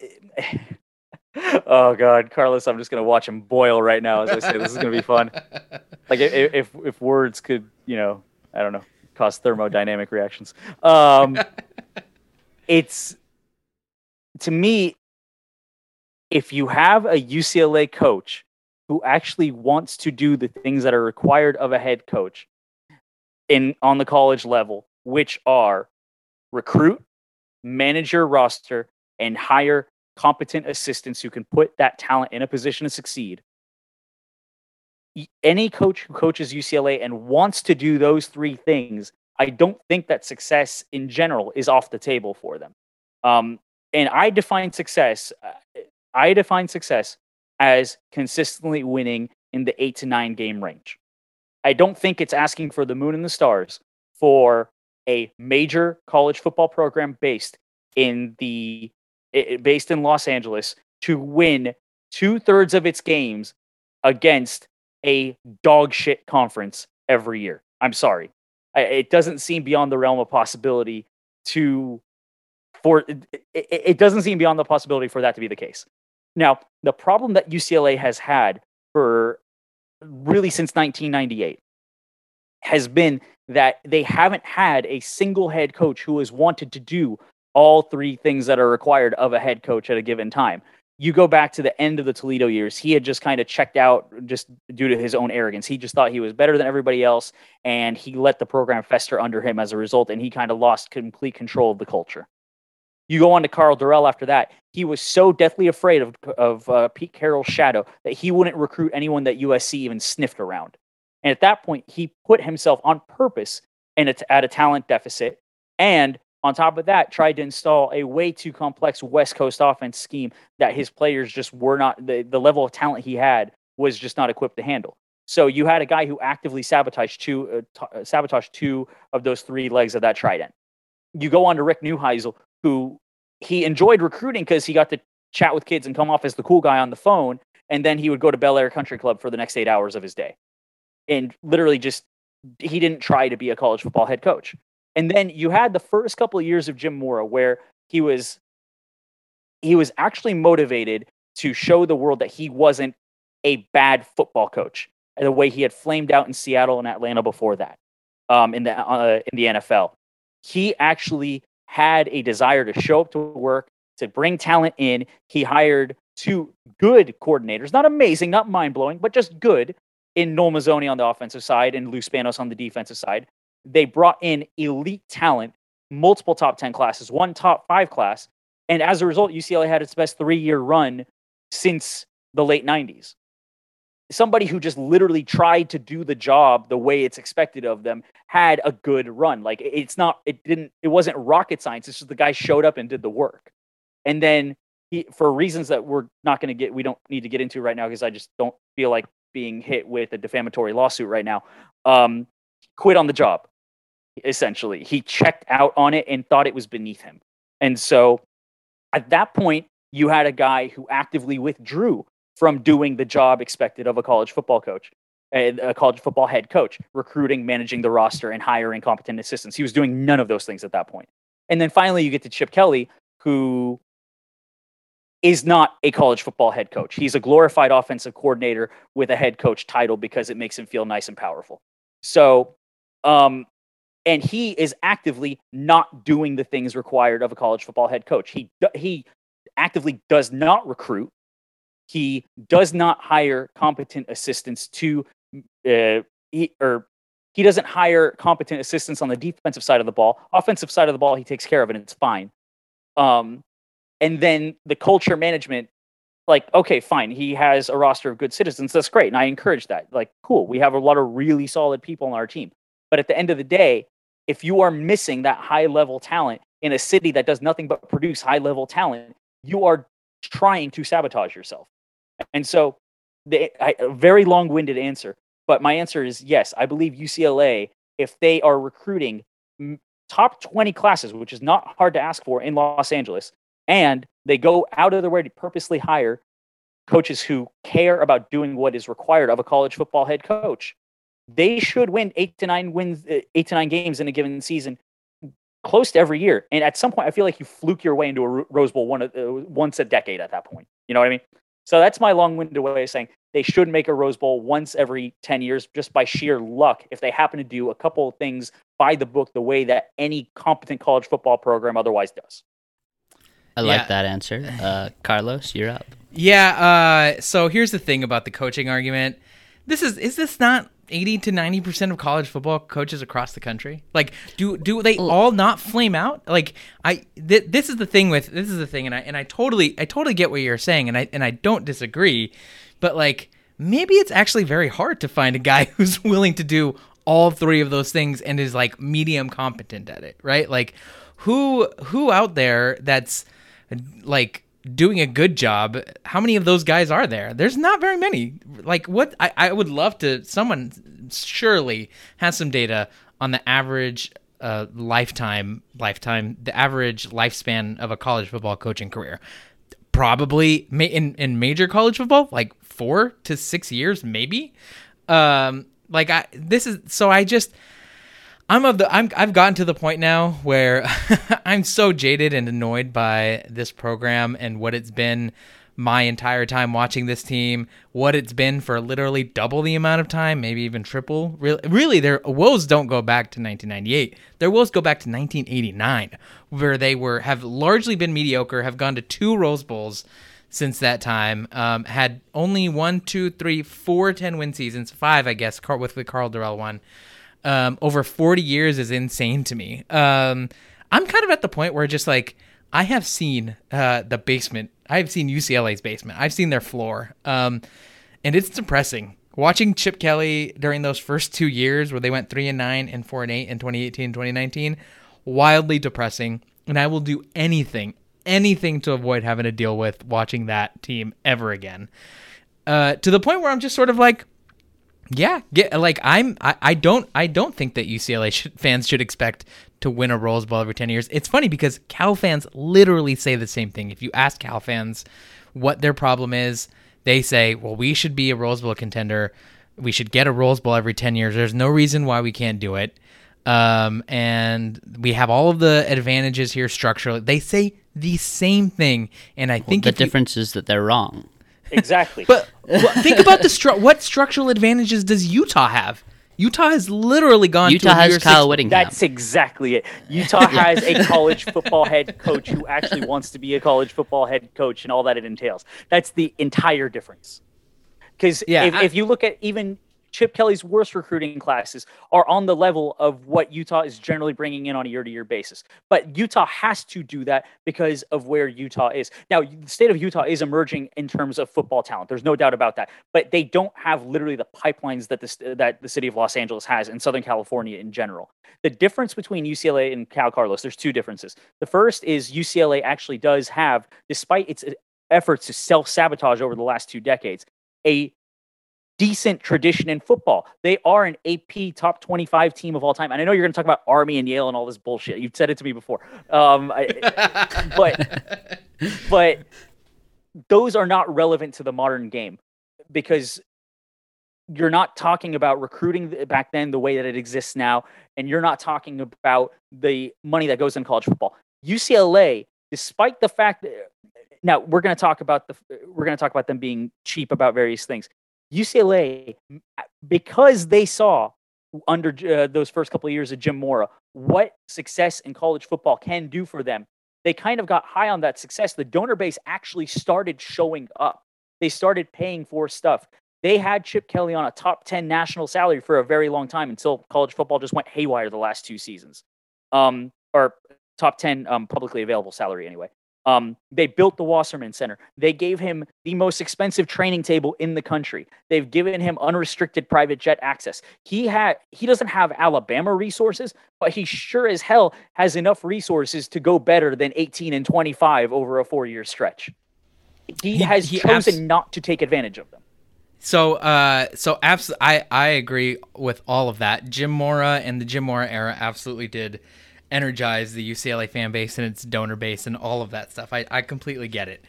oh God, Carlos! I'm just gonna watch him boil right now as I say this is gonna be fun. <laughs> Like if if, if words could, you know, I don't know, cause thermodynamic reactions. Um, <laughs> it's to me, if you have a UCLA coach who actually wants to do the things that are required of a head coach in on the college level, which are recruit, manage your roster, and hire competent assistants who can put that talent in a position to succeed. Any coach who coaches UCLA and wants to do those three things I don't think that success in general is off the table for them. Um, and I define success. Uh, I define success as consistently winning in the eight to nine game range. I don't think it's asking for the moon and the stars for a major college football program based in the based in Los Angeles to win two thirds of its games against a dog shit conference every year. I'm sorry it doesn't seem beyond the realm of possibility to for it, it, doesn't seem beyond the possibility for that to be the case. Now, the problem that UCLA has had for really since 1998 has been that they haven't had a single head coach who has wanted to do all three things that are required of a head coach at a given time. You go back to the end of the Toledo years, he had just kind of checked out just due to his own arrogance. He just thought he was better than everybody else, and he let the program fester under him as a result, and he kind of lost complete control of the culture. You go on to Karl Dorrell after that. He was so deathly afraid of, of uh, Pete Carroll's shadow that he wouldn't recruit anyone that USC even sniffed around. And at that point, he put himself on purpose and at a talent deficit. And on top of that, tried to install a way too complex West Coast offense scheme that his players just were not, the, the level of talent he had was just not equipped to handle. So you had a guy who actively sabotaged two, uh, t- uh, sabotaged two of those three legs of that trident. You go on to Rick Neuheisel, who he enjoyed recruiting because he got to chat with kids and come off as the cool guy on the phone. And then he would go to Bel Air Country Club for the next eight hours of his day. And literally just, he didn't try to be a college football head coach. And then you had the first couple of years of Jim Mora where he was, he was actually motivated to show the world that he wasn't a bad football coach the way he had flamed out in Seattle and Atlanta before that um, in the uh, in the NFL. He actually had a desire to show up to work, to bring talent in. He hired two good coordinators, not amazing, not mind blowing, but just good in Noel Mazzone on the offensive side and Lou Spanos on the defensive side. They brought in elite talent, multiple top 10 classes, one top five class. And as a result, UCLA had its best three year run since the late 90s somebody who just literally tried to do the job the way it's expected of them had a good run. Like it's not, it didn't, it wasn't rocket science. It's just the guy showed up and did the work. And then he, for reasons that we're not going to get, we don't need to get into right now because I just don't feel like being hit with a defamatory lawsuit right now. Um, quit on the job. Essentially, he checked out on it and thought it was beneath him. And so, at that point, you had a guy who actively withdrew from doing the job expected of a college football coach, a college football head coach, recruiting, managing the roster, and hiring competent assistants. He was doing none of those things at that point. And then finally, you get to Chip Kelly, who is not a college football head coach. He's a glorified offensive coordinator with a head coach title because it makes him feel nice and powerful. So, um, and he is actively not doing the things required of a college football head coach. He he actively does not recruit. He does not hire competent assistants to, uh, he, or he doesn't hire competent assistants on the defensive side of the ball. Offensive side of the ball, he takes care of it, and it's fine. Um, and then the culture management, like, okay, fine, he has a roster of good citizens. That's great, and I encourage that. Like, cool, we have a lot of really solid people on our team. But at the end of the day, if you are missing that high level talent in a city that does nothing but produce high level talent, you are trying to sabotage yourself. And so, the, very long winded answer, but my answer is yes. I believe UCLA, if they are recruiting top 20 classes, which is not hard to ask for in Los Angeles, and they go out of their way to purposely hire coaches who care about doing what is required of a college football head coach, they should win eight to nine wins, uh, eight to nine games in a given season, close to every year. And at some point, I feel like you fluke your way into a Rose Bowl one, uh, once a decade. At that point, you know what I mean? So that's my long-winded way of saying they should make a Rose Bowl once every 10 years just by sheer luck if they happen to do a couple of things by the book the way that any competent college football program otherwise does. I like that answer. Uh, Carlos, you're up. Yeah, uh, so here's the thing about the coaching argument. This is is this not 80 to 90% of college football coaches across the country? Like do do they all not flame out? Like I th- this is the thing with this is the thing and I and I totally I totally get what you're saying and I and I don't disagree, but like maybe it's actually very hard to find a guy <laughs> who's willing to do all three of those things and is like medium competent at it, right? Like who who out there that's like doing a good job how many of those guys are there? There's not very many. Like what I, I would love to someone surely has some data on the average uh, lifetime lifetime the average lifespan of a college football coaching career. Probably in in major college football like four to six years maybe. Um like i this is so i just I'm of the I'm I've gotten to the point now where <laughs> I'm so jaded and annoyed by this program and what it's been my entire time watching this team, what it's been for literally double the amount of time, maybe even triple. Really, really their woes don't go back to 1998. Their woes go back to 1989, where they were have largely been mediocre, have gone to two Rose Bowls since that time. Um, had only one, two, three, four 10 win seasons, five, I guess, with the Karl Dorrell one. Um, over 40 years is insane to me. Um, I'm kind of at the point where just like I have seen uh, the basement. I've seen UCLA's basement. I've seen their floor, um, and it's depressing. Watching Chip Kelly during those first two years where they went three and nine and four and eight in 2018 2019, wildly depressing. And I will do anything, anything to avoid having to deal with watching that team ever again. Uh, to the point where I'm just sort of like, yeah, get like I'm. I, I don't. I don't think that UCLA <laughs> should, fans should expect to win a Rose Bowl every ten years. It's funny because Cal fans literally say the same thing. If you ask Cal fans what their problem is, they say, "Well, we should be a Rose Bowl contender. We should get a Rose Bowl every ten years. There's no reason why we can't do it." Um, and we have all of the advantages here structurally. They say the same thing, and I Well, think the if you- difference is that they're wrong. Exactly. but well, think about the stru- what structural advantages does Utah have? Utah has literally gone. Utah to a has Year Kyle Six- Whittingham. That's exactly it. Utah <laughs> has a college football head coach who actually wants to be a college football head coach and all that it entails. That's the entire difference. Because Yeah, if, I- if you look at even Chip Kelly's worst recruiting classes are on the level of what Utah is generally bringing in on a year-to-year basis. But Utah has to do that because of where Utah is. Now, the state of Utah is emerging in terms of football talent. There's no doubt about that. But they don't have literally the pipelines that the that the city of Los Angeles has and Southern California in general. The difference between UCLA and Cal Carlos, there's two differences. The first is UCLA actually does have, despite its efforts to self-sabotage over the last two decades, a decent tradition in football. They are an AP top 25 team of all time. And I know you're going to talk about Army and Yale and all this bullshit. You've said it to me before. Um, I, <laughs> but but those are not relevant to the modern game because you're not talking about recruiting back then the way that it exists now and you're not talking about the money that goes in college football. UCLA despite the fact that now we're going to talk about the we're going to talk about them being cheap about various things. UCLA, because they saw under uh, those first couple of years of Jim Mora what success in college football can do for them, they kind of got high on that success. The donor base actually started showing up. They started paying for stuff. They had Chip Kelly on a top 10 national salary for a very long time until college football just went haywire the last two seasons. Um, or top 10 um, publicly available salary anyway. Um, they built the Wasserman Center. They gave him the most expensive training table in the country. They've given him unrestricted private jet access. He had he doesn't have Alabama resources, but he sure as hell has enough resources to go better than 18 and 25 over a four-year stretch. He, He- has he chosen abs- not to take advantage of them. So, uh, so abs- I I agree with all of that. Jim Mora and the Jim Mora era absolutely did energize the UCLA fan base and its donor base and all of that stuff. I, I completely get it,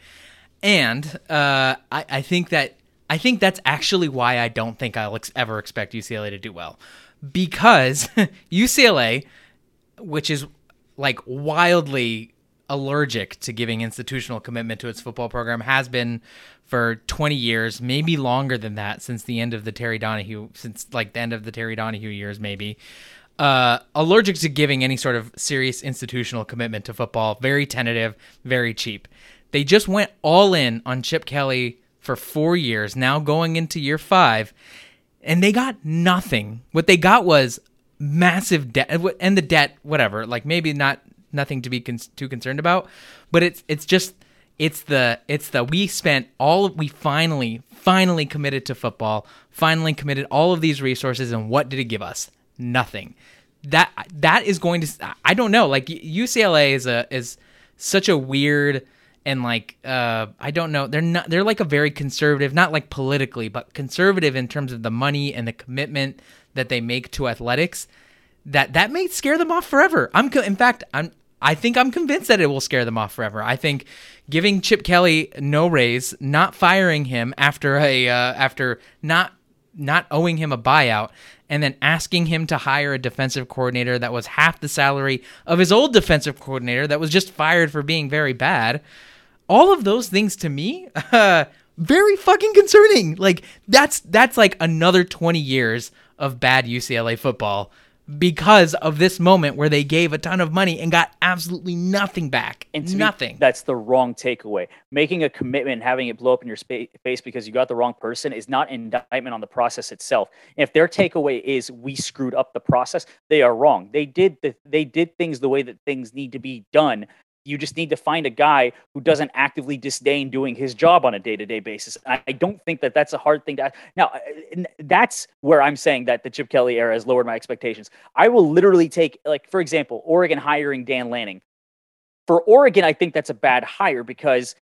and uh, I I think that I think that's actually why I don't think I'll ex- ever expect UCLA to do well, because <laughs> UCLA, which is like wildly allergic to giving institutional commitment to its football program has been for 20 years, maybe longer than that since the end of the Terry Donahue, since like the end of the Terry Donahue years, maybe. Uh, allergic to giving any sort of serious institutional commitment to football, very tentative, very cheap. They just went all in on Chip Kelly for four years, now going into year five, and they got nothing. What they got was massive debt, and the debt, whatever. Like maybe not nothing to be con- too concerned about, but it's it's just it's the it's the we spent all we finally finally committed to football, finally committed all of these resources, and what did it give us? Nothing. That that is going to I don't know. Like UCLA is a is such a weird and like uh I don't know they're not they're like a very conservative not like politically but conservative in terms of the money and the commitment that they make to athletics that that may scare them off forever. I'm in fact I'm I think I'm convinced that it will scare them off forever. I think giving Chip Kelly no raise, not firing him after a uh, after not not owing him a buyout and then asking him to hire a defensive coordinator that was half the salary of his old defensive coordinator that was just fired for being very bad all of those things to me, uh, <laughs> very fucking concerning. Like that's that's like another 20 years of bad UCLA football because of this moment where they gave a ton of money and got absolutely nothing back. And to me, nothing. that's the wrong takeaway. Making a commitment and having it blow up in your spa- face because you got the wrong person is not indictment on the process itself. If their takeaway is we screwed up the process, they are wrong. They did the, they did things the way that things need to be done. You just need to find a guy who doesn't actively disdain doing his job on a day-to-day basis. I, don't think that that's a hard thing to. Now, uh, that's where I'm saying that the Chip Kelly era has lowered my expectations. I will literally take, like, for example, Oregon hiring Dan Lanning. For Oregon, I think that's a bad hire because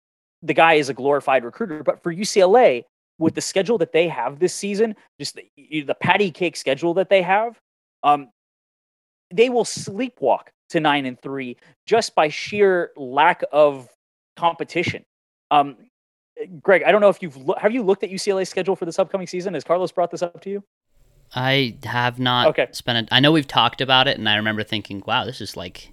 the guy is a glorified recruiter. But for UCLA, with the schedule that they have this season, just the, the patty cake schedule that they have, um, they will sleepwalk to nine and three just by sheer lack of competition. Um, Greg, I don't know if you've lo- have you looked at UCLA's schedule for this upcoming season? Has Carlos brought this up to you? I have not Okay. spent. A, I know we've talked about it, and I remember thinking, "Wow, this is like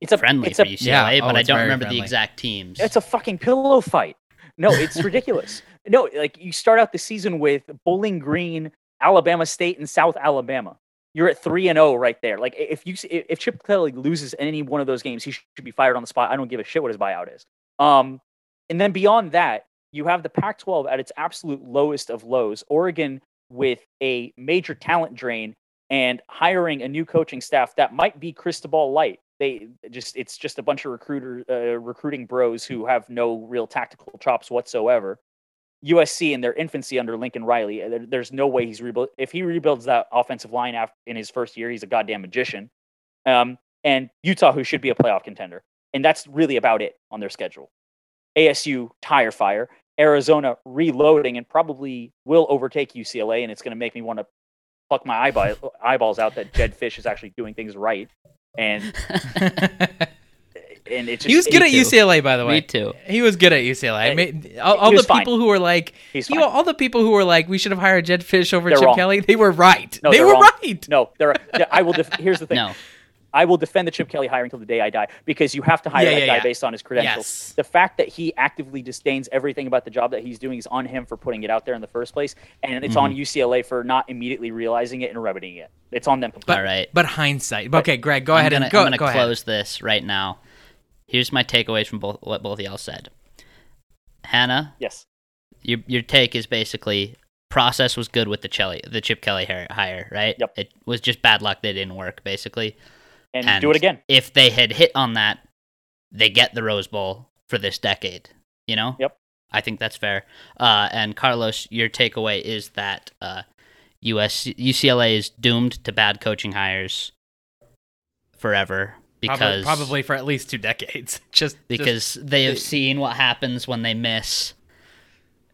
It's a friendly it's for UCLA," Yeah, but oh, I don't remember friendly. the exact teams. it's a fucking pillow fight. No, it's <laughs> ridiculous. No, like you start out the season with Bowling Green, Alabama State, and South Alabama. You're at three and zero right there. Like if you if Chip Kelly loses any one of those games, he should be fired on the spot. I don't give a shit what his buyout is. Um, and then beyond that, you have the Pac-12 at its absolute lowest of lows. Oregon with a major talent drain and hiring a new coaching staff that might be Cristobal light. They just it's just a bunch of recruiter uh, recruiting bros who have no real tactical chops whatsoever. USC in their infancy under Lincoln Riley, uh, there- there's no way he's rebuilt. If he rebuilds that offensive line after, in his first year, he's a goddamn magician. Um, and Utah, who should be a playoff contender, and that's really about it on their schedule. ASU tire fire, Arizona reloading, and probably will overtake UCLA, and it's going to make me want to pluck my eyeball, eyeballs out that Jedd Fisch is actually doing things right, and <laughs> and it just he was good at too. UCLA, by the way. Me too. He was good at UCLA. I mean, all, all the was fine. people who were like, he's you know, all the people who were like, we should have hired Jedd Fisch over They're Chip wrong. Kelly. They were right. No, they were wrong. right. No, there. Are, I will. Def- here's the thing. no. I will defend the Chip Kelly hiring until the day I die because you have to hire Yeah, that yeah, guy yeah. based on his credentials. Yes. The fact that he actively disdains everything about the job that he's doing is on him for putting it out there in the first place, and it's on Mm-hmm. UCLA for not immediately realizing it and remedying it. It's on them completely. All right. But hindsight. Okay, Greg, go ahead I'm gonna, and go, I'm gonna go ahead. close this right now. Here's my takeaways from both what both of y'all said. Hanna, Yes. your your take is basically process was good with the Chelly, the Chip Kelly hire, hire, right? Yep. It was just bad luck that it didn't work, basically. And, And do it again. If they had hit on that, they get the Rose Bowl for this decade. You know? Yep. I think that's fair. Uh, and Carlos, your takeaway is that uh, US UCLA is doomed to bad coaching hires forever because probably for at least two decades. <laughs> Just just- because they have they- seen what happens when they miss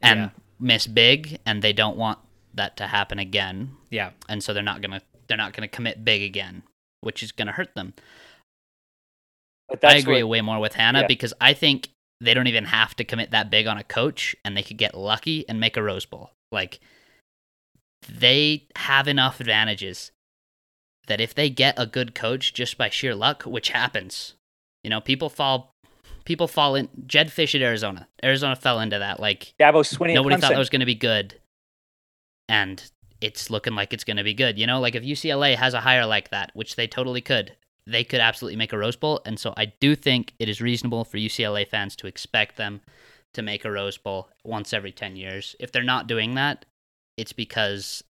and Yeah. miss big, and they don't want that to happen again, yeah. and so they're not gonna they're not gonna commit big again, which is gonna hurt them. But I agree what- way more with Hanna yeah. because I think they don't even have to commit that big on a coach, and they could get lucky and make a Rose Bowl. Like they have enough advantages that if they get a good coach just by sheer luck, which happens, you know, people fall people fall in Jedd Fisch at Arizona. Arizona fell into that. Like Dabo Swinney. nobody thought that was gonna be good. And it's looking like it's gonna be good. You know, like if UCLA has a hire like that, which they totally could, they could absolutely make a Rose Bowl. And so I do think it is reasonable for UCLA fans to expect them to make a Rose Bowl once every ten years. If they're not doing that, it's because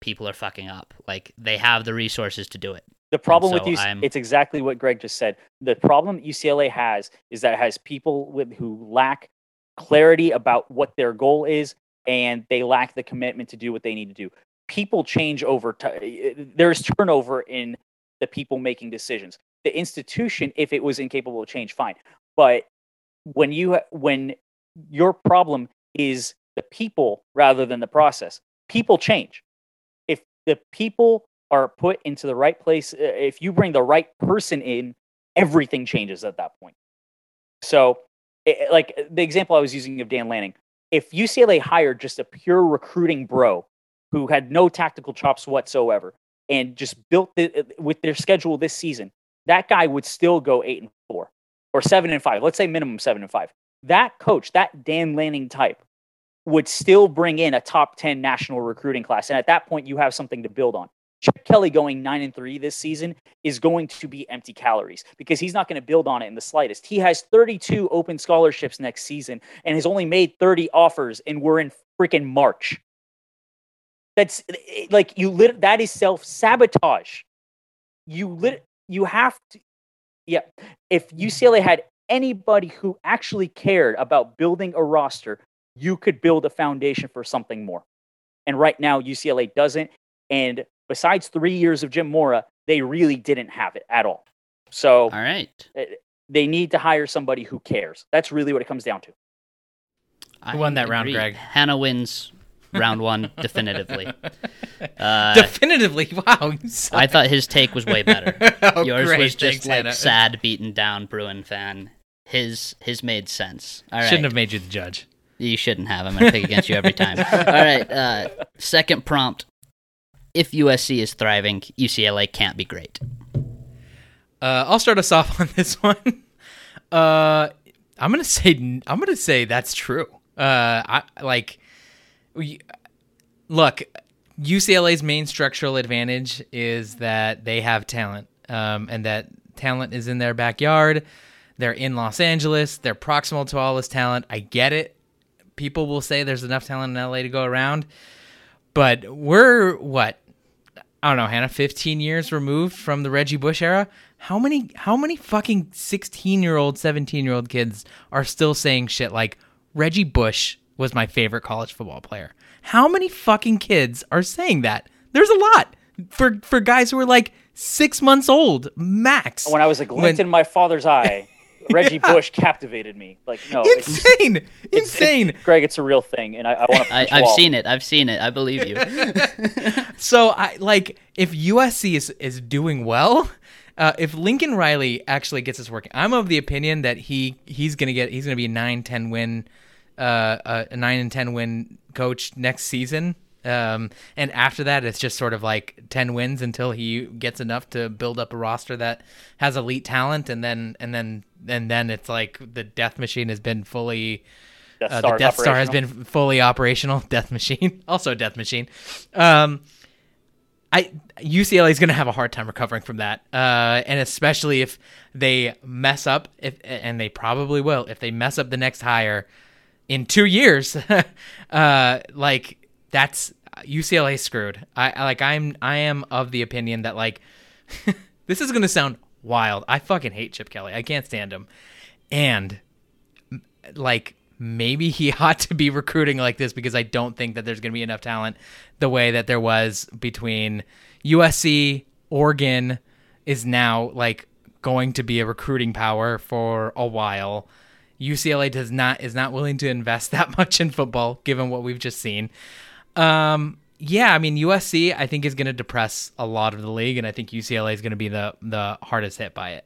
people are fucking up. Like they have the resources to do it. The problem so with you, I'm- it's exactly what Greg just said. The problem UCLA has is that it has people with, who lack clarity about what their goal is, and they lack the commitment to do what they need to do. People change over time. Eh, eh, There's turnover in the people making decisions. The institution, if it was incapable of change, fine. But when you when your problem is the people rather than the process, people change. The people are put into the right place, uh, if you bring the right person in, everything changes at that point. So, i- i- like uh, the example I was using of Dan Lanning, if UCLA hired just a pure recruiting bro who had no tactical chops whatsoever and just built the, with their schedule this season, that guy would still go eight and four, or seven and five. Let's say minimum seven and five. That coach, that Dan Lanning type, would still bring in a top 10 national recruiting class. And at that point, you have something to build on. Chip Kelly going nine and three this season is going to be empty calories because he's not going to build on it in the slightest. He has 32 open scholarships next season and has only made 30 offers, and we're in freaking March. That's like you lit. That is self sabotage. You lit. You have to. Yeah. If UCLA had anybody who actually cared about building a roster, you could build a foundation for something more. And right now, UCLA doesn't. And besides three years of Jim Mora, they really didn't have it at all. So, all right, eh, they need to hire somebody who cares. That's really what it comes down to. Who won that round, Greg? Hanna wins round one <laughs> definitively. <laughs> Uh, definitively, <laughs> wow! I thought his take was way better. oh, Yours great. was just Thanks, like Hanna. sad, beaten down Bruin fan. His his made sense. All right. Shouldn't have made you the judge. You shouldn't have. I'm going to pick against you every time. <laughs> All right. Uh, second prompt. If USC is thriving, UCLA can't be great. Uh, I'll start us off <laughs> on this one. Uh, I'm gonna say I'm gonna say that's true. Uh, I like. We, look, UCLA's main structural advantage is that they have talent, um, and that talent is in their backyard. They're in Los Angeles. They're proximal to all this talent. I get it people will say there's enough talent in LA to go around. But we're what? I don't know, Hanna, 15 years removed from the Reggie Bush era. How many how many fucking 16-year-old, 17-year-old kids are still saying shit like Reggie Bush was my favorite college football player? How many fucking kids are saying that? There's a lot. For for guys who are like 6 months old max. When I was a glint when, in my father's eye. <laughs> Reggie yeah. Bush captivated me. Like no, insane, it's, insane. It's, Greg, it's a real thing, and I, I want to. I've seen it. I've seen it. I believe you. <laughs> so I like if USC is is doing well. Uh, if Lincoln Riley actually gets this working, I'm of the opinion that he he's gonna get he's gonna be a 9-10 win, uh, a nine and ten win coach next season. Um, and after that, it's just sort of like ten wins until he gets enough to build up a roster that has elite talent, and then and then and then it's like the Death Machine has been fully. Death uh, the Death Star has been fully operational. <laughs> Death Machine, <laughs> also Death Machine. Um, I UCLA is going to have a hard time recovering from that, uh, and especially if they mess up, if and they probably will, if they mess up the next hire in two years, <laughs> uh, like that's UCLA screwed. I, like I'm I am of the opinion that like <laughs> this is gonna sound wild. I fucking hate Chip Kelly. I can't stand him. And like maybe he <laughs> ought to be recruiting like this because I don't think that there's going to be enough talent the way that there was between USC, Oregon is now like going to be a recruiting power for a while. UCLA does not is not willing to invest <laughs> that much in football given what we've just seen. Um, yeah, I mean USC I think is going to depress a lot of the league, and I think UCLA is going to be the the hardest hit by it.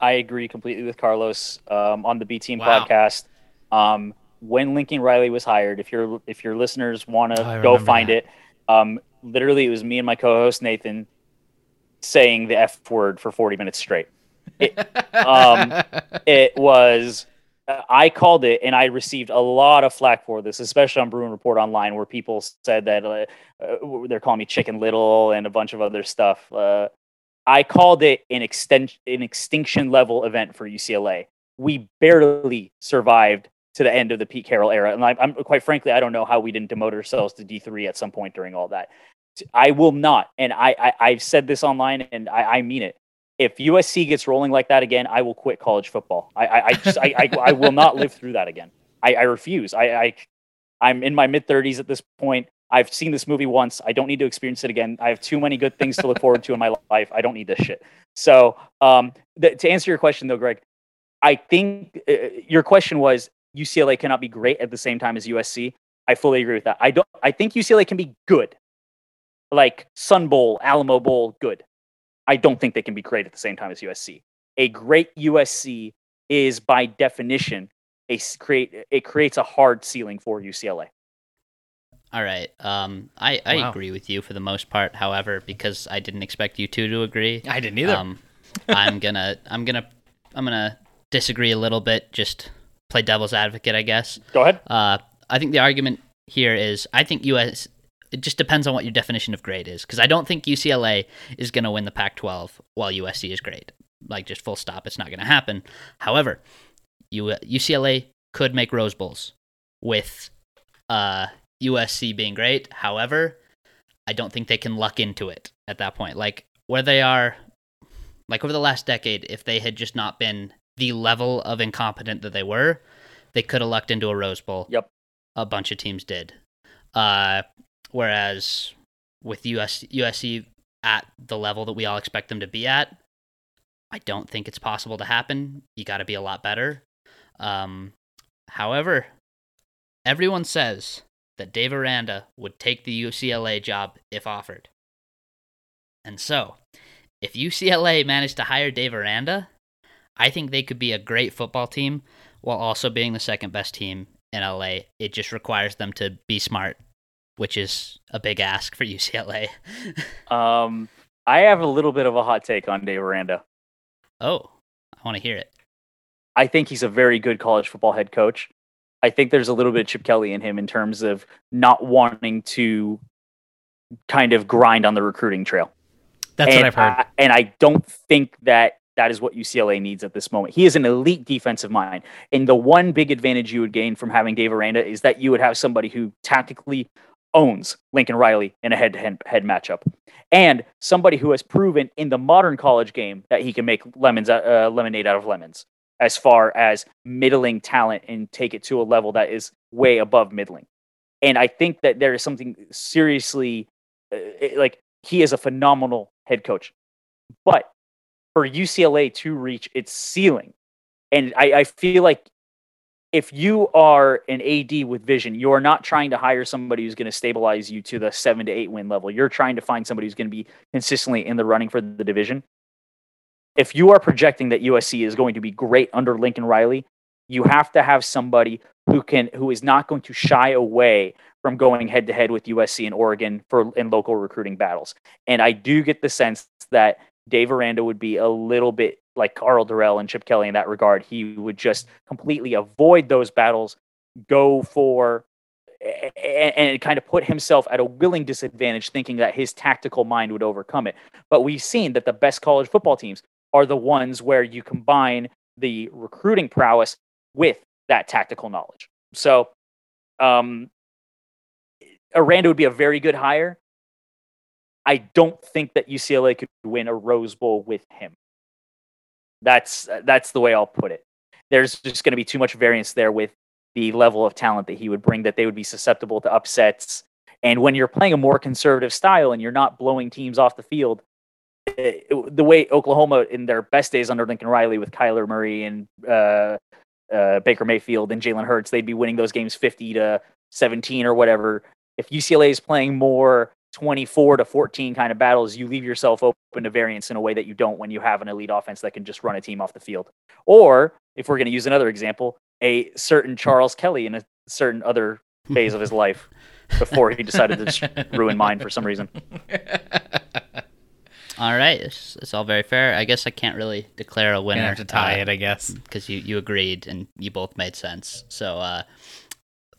I agree completely with Carlos um, on the B Team wow. podcast. Um, when Lincoln Riley was hired, if your if your listeners want to oh, go find that. it, um, literally it was me and my co-host Nathan saying the F word for 40 minutes straight. It, <laughs> um, it was I called it, and I received a lot of flack for this, especially on Bruin Report Online, where people said that uh, uh, they're calling me Chicken Little and a bunch of other stuff. Uh, I called it an an extinction level event for UCLA. We barely survived to the end of the Pete Carroll era, and I, am quite frankly, I don't know how we didn't demote ourselves to D three at some point during all that. I will not, and I, I have said this online, and I, I mean it if USC gets rolling like that again, I will quit college football. I, I, I just, I, I, I, will not live through that again. I, I refuse. I, I, I'm in my mid 30s at this point. I've seen this movie once. I don't need to experience it again. I have too many good things to look forward to in my life. I don't need this shit. So, um, th- to answer your question though, Greg, I think uh, your question was UCLA cannot be great at the same time as USC. I fully agree with that. I don't. I think UCLA can be good, like Sun Bowl, Alamo Bowl, good. I don't think they can be great at the same time as USC. A great USC is by definition a create it creates a hard ceiling for UCLA. All right. Um, I, I wow. agree with you for the most part. However, because I didn't expect you two to agree, I didn't either. Um, I'm gonna I'm gonna I'm gonna disagree a little bit. Just play devil's advocate, I guess. Go ahead. Uh, I think the argument here is I think US. It just depends on what your definition of great is, because I don't think UCLA is going to win the Pac-12 while USC is great. Like just full stop, it's not going to happen. However, U- UCLA could make Rose Bowls with uh, USC being great. However, I don't think they can luck into it at that point. Like where they are, like over the last decade, if they had just not been the level of incompetent that they were, they could have lucked into a Rose Bowl. Yep. A bunch of teams did. Uh, whereas with US, USC at the level that we all expect them to be at, I don't think it's possible to happen. You got to be a lot better. Um, however, everyone says that Dave Aranda would take the UCLA job if offered. And so, if UCLA managed to hire Dave Aranda, I think they could be a great football team while also being the second best team in LA. It just requires them to be smart, which is a big ask for UCLA. <laughs> Um, I have a little bit of a hot take on Dave Aranda. oh, I want to hear it. I think he's a very good college football head coach. I think there's a little bit of Chip Kelly in him in terms of not wanting to kind of grind on the recruiting trail. That's and what I've heard. I, and I don't think that that is what UCLA needs at this moment. He is an elite defensive mind. And the one big advantage you would gain from having Dave Aranda is that you would have somebody who tactically owns Lincoln Riley in a head to head matchup. And somebody who has proven in the modern college game that he can make lemons uh, lemonade out of lemons as far as middling talent and take it to a level that is way above middling. And I think that there is something seriously uh, like he is a phenomenal head coach. But for UCLA to reach its ceiling, and I, I feel like if you are an AD with vision, you are not trying to hire somebody who's going to stabilize you to the seven to eight win level. You're trying to find somebody who's going to be consistently in the running for the division. If you are projecting that USC is going to be great under Lincoln Riley, you have to have somebody who can who is not going to shy away from going head to head with USC and Oregon for in local recruiting battles. And I do get the sense that Dave Aranda would be a little bit like Karl Dorrell and Chip Kelly in that regard. He would just completely avoid those battles, go for and, and kind of put himself at a willing disadvantage, thinking that his tactical mind would overcome it. But we've seen that the best college football teams are the ones where you combine the recruiting prowess with that tactical knowledge. So, um, Aranda would be a very good hire. I don't think that UCLA could win a Rose Bowl with him. That's that's the way I'll put it. There's just going to be too much variance there with the level of talent that he would bring that they would be susceptible to upsets. And when you're playing a more conservative style and you're not blowing teams off the field, it, it, the way Oklahoma in their best days under Lincoln Riley with Kyler Murray and uh, uh, Baker Mayfield and Jalen Hurts, they'd be winning those games 50 to 17 or whatever. If UCLA is playing more 24 to 14 kind of battles, you leave yourself open to variance in a way that you don't when you have an elite offense that can just run a team off the field. Or if we're going to use another example, a certain Charles Kelly in a certain other phase of his life before he decided to <laughs> ruin mine for some reason. <laughs> All right, it's, it's all very fair. I guess I can't really declare a winner. Gonna have to tie uh, it, I guess. because you, you agreed and you both made sense. So, uh,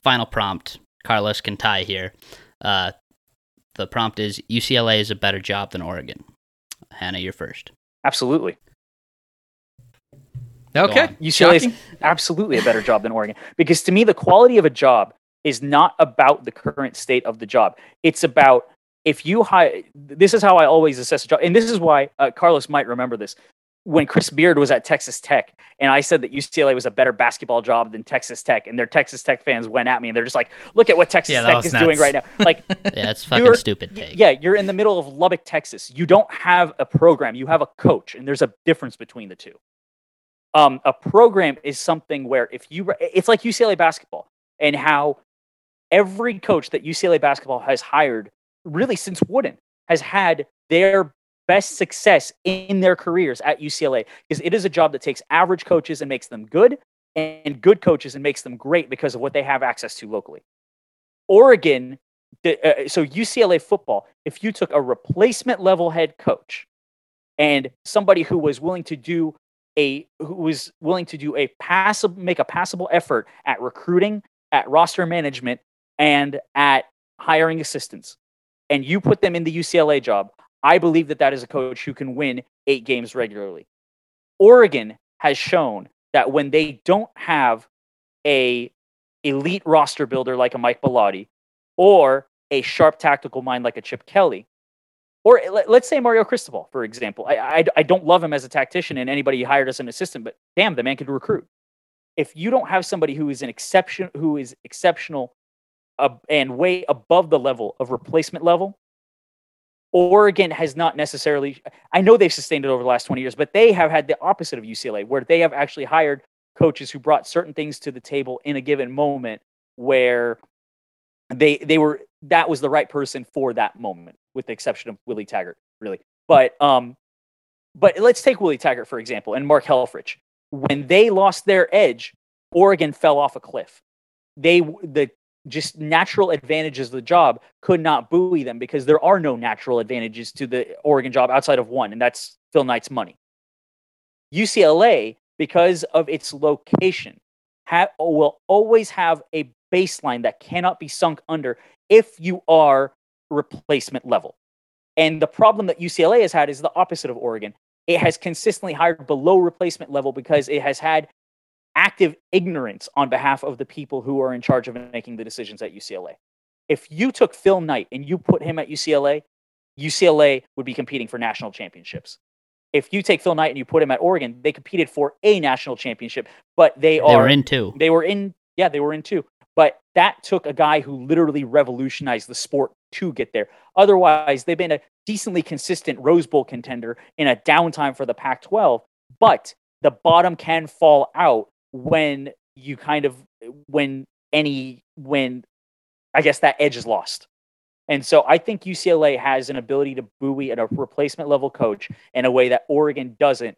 final prompt Carlos can tie here. Uh, the prompt is UCLA is a better job than Oregon. Hannah, you're first. Absolutely. Okay. on. UCLA is absolutely a better job than Oregon because to me, the quality of a job is not about the current state of the job. It's about if you hire. This is how I always assess a job, and this is why uh, Carlos might remember this. When Chris Beard was at Texas Tech, and I said that UCLA was a better basketball job than Texas Tech, and their Texas Tech fans went at me, and they're just like, "Look at what Texas Yeah, Tech is doing right now!" Like, <laughs> Yeah, it's fucking stupid take. Yeah, you're in the middle of Lubbock, Texas. You don't have a program. You have a coach, and there's a difference between the two. Um, a program is something where if you, it's like UCLA basketball and how every coach that UCLA basketball has hired, really since Wooden, has had their best success in their careers at UCLA because it is a job that takes average coaches and makes them good, and good coaches and makes them great because of what they have access to locally. Oregon uh, so UCLA football, if you took a replacement level head coach and somebody who was willing to do a who was willing to do a passive make a passable effort at recruiting, at roster management, and at hiring assistants, and you put them in the UCLA job, I believe that that is a coach who can win eight games regularly. Oregon has shown that when they don't have a elite roster builder like a Mike Bellotti or a sharp tactical mind like a Chip Kelly, or let, us say Mario Cristobal, for example. I, I, I don't love him as a tactician and anybody hired as an assistant, but damn, the man can recruit. If you don't have somebody who is an exception, who is exceptional uh, and way above the level of replacement level, Oregon has not necessarily. I know they've sustained it over the last 20 years, but they have had the opposite of UCLA, where they have actually hired coaches who brought certain things to the table in a given moment where they they were that was the right person for that moment, with the exception of Willie Taggart, really. But um, but let's take Willie Taggart for example, and Mark Helfrich. When they lost their edge, Oregon fell off a cliff. They the just natural advantages of the job could not buoy them because there are no natural advantages to the Oregon job outside of one, and that's Phil Knight's money. UCLA, because of its location, ha- will always have a baseline that cannot be sunk under if you are replacement level. And the problem that UCLA has had is the opposite of Oregon. It has consistently hired below replacement level because it has had active ignorance on behalf of the people who are in charge of making the decisions at UCLA. If you took Phil Knight and you put him at UCLA, UCLA would be competing for national championships. If you take Phil Knight and you put him at Oregon, they competed for a national championship, but they, they are in two. They were in yeah, they were in two. But that took a guy who literally revolutionized the sport to get there. Otherwise, they've been a decently consistent Rose Bowl contender in a downtime for the Pac 12. But the bottom can fall out when you kind of, when any, when I guess that edge is lost. And so I think UCLA has an ability to buoy a replacement level coach in a way that Oregon doesn't,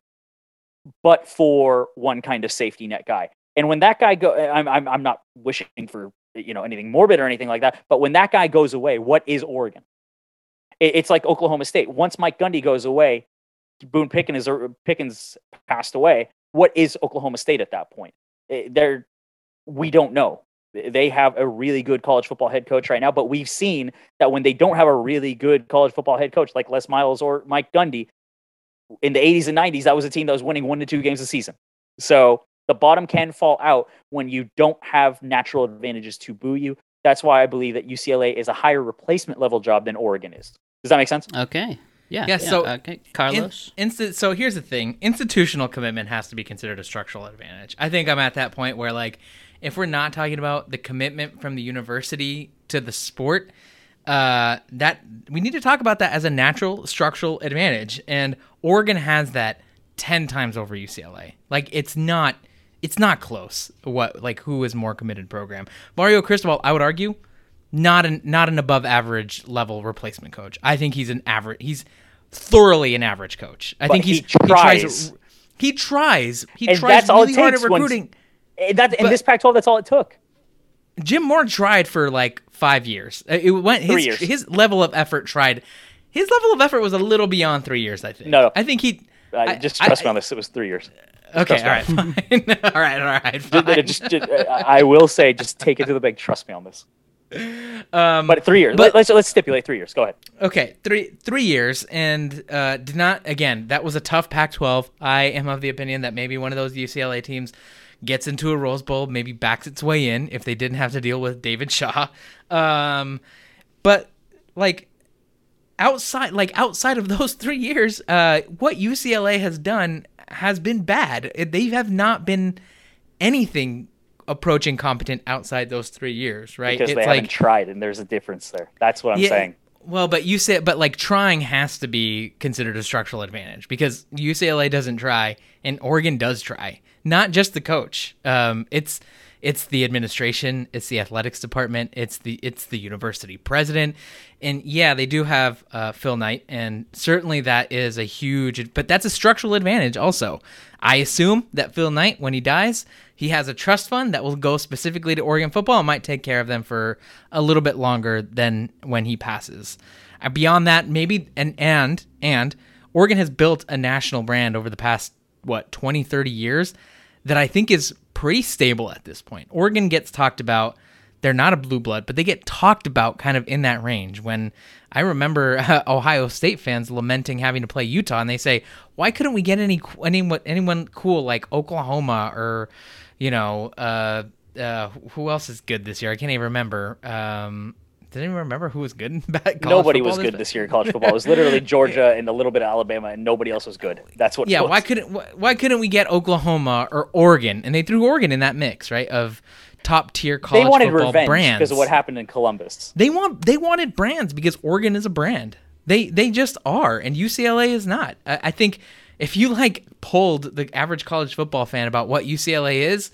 but for one kind of safety net guy. And when that guy go, I'm, I'm, I'm not wishing for you know anything morbid or anything like that. But when that guy goes away, what is Oregon? It, it's like Oklahoma State. Once Mike Gundy goes away, Boone Pickens, uh, Pickens passed away. What is Oklahoma State at that point? Eh, they're we don't know. They have a really good college football head coach right now, but we've seen that when they don't have a really good college football head coach like Les Miles or Mike Gundy, in the 80s and 90s, that was a team that was winning one to two games a season. So the bottom can fall out when you don't have natural advantages to boo you. That's why I believe that UCLA is a higher replacement level job than Oregon is. Does that make sense? Okay. Yeah. Yeah. so, okay, Carlos. In, so here's the thing: institutional commitment has to be considered a structural advantage. I think I'm at that point where, like, if we're not talking about the commitment from the university to the sport, uh, that we need to talk about that as a natural structural advantage. And Oregon has that ten times over UCLA. Like, it's not it's not close. What like who is more committed program? Mario Cristobal, I would argue, not an not an above average level replacement coach. I think he's an average. He's thoroughly an average coach. I but think he's, he tries. He tries. He and tries that's all really it hard at recruiting. Once, that in this Pac-12, that's all it took. Jim Mora tried for like five years. It went his Three years. his level of effort tried. His level of effort was a little beyond three years. I think. No, no. I think he. Uh, I- just I- trust me on this. It was three years. Okay, all right, <laughs> fine. <laughs> all right, all right, just- just- I will say, just take it to the bank. Trust me on this. Um, But three years. but- Let, us let's stipulate three years. Go ahead. Okay, three three years, and uh, did not again. That was a tough Pac-12. I am of the opinion that maybe one of those UCLA teams gets into a Rose Bowl, maybe backs its way in if they didn't have to deal with David Shaw. Um, but like outside, like outside of those <laughs> three years, uh, what UCLA has done has been bad. They have not been anything approaching competent outside those three years, right? Because they It's haven't tried, and there's a difference there. That's what I'm saying. Well, but you say, but like trying has to be considered a structural advantage because UCLA doesn't try and Oregon does try. Not just the coach. Um, it's it's the administration, it's the athletics department, it's the it's the university president, and yeah, they do have uh, Phil Knight, and certainly that is a huge. But that's a structural advantage also. I assume that Phil Knight, when he dies, he has a trust fund that will go specifically to Oregon football and might take care of them for a little bit longer than when he passes. Uh, beyond that, maybe and and and Oregon has built a national brand over the past what 20, 30 years that I think is pretty stable at this point. Oregon gets talked about. They're not a blue blood, but they get talked about kind of in that range. When I remember uh, <laughs> Ohio State fans lamenting having to play Utah, and they say, "Why couldn't we get any anyone anyone cool like Oklahoma or, you know, uh, uh, who else is good this year? I can't even remember. Um, didn't even remember who was good in <laughs> college Nobody was good this year in college football. It was literally <laughs> Georgia and a little bit of Alabama, and nobody else was good. That's what. Yeah, was. why couldn't why couldn't we get Oklahoma or Oregon? And they threw Oregon in that mix, right? Of top tier college they wanted football revenge brands because of what happened in Columbus? They want they wanted brands because Oregon is a brand. They they just are, and UCLA is not. I, I think if you like polled the average college football fan about what UCLA is,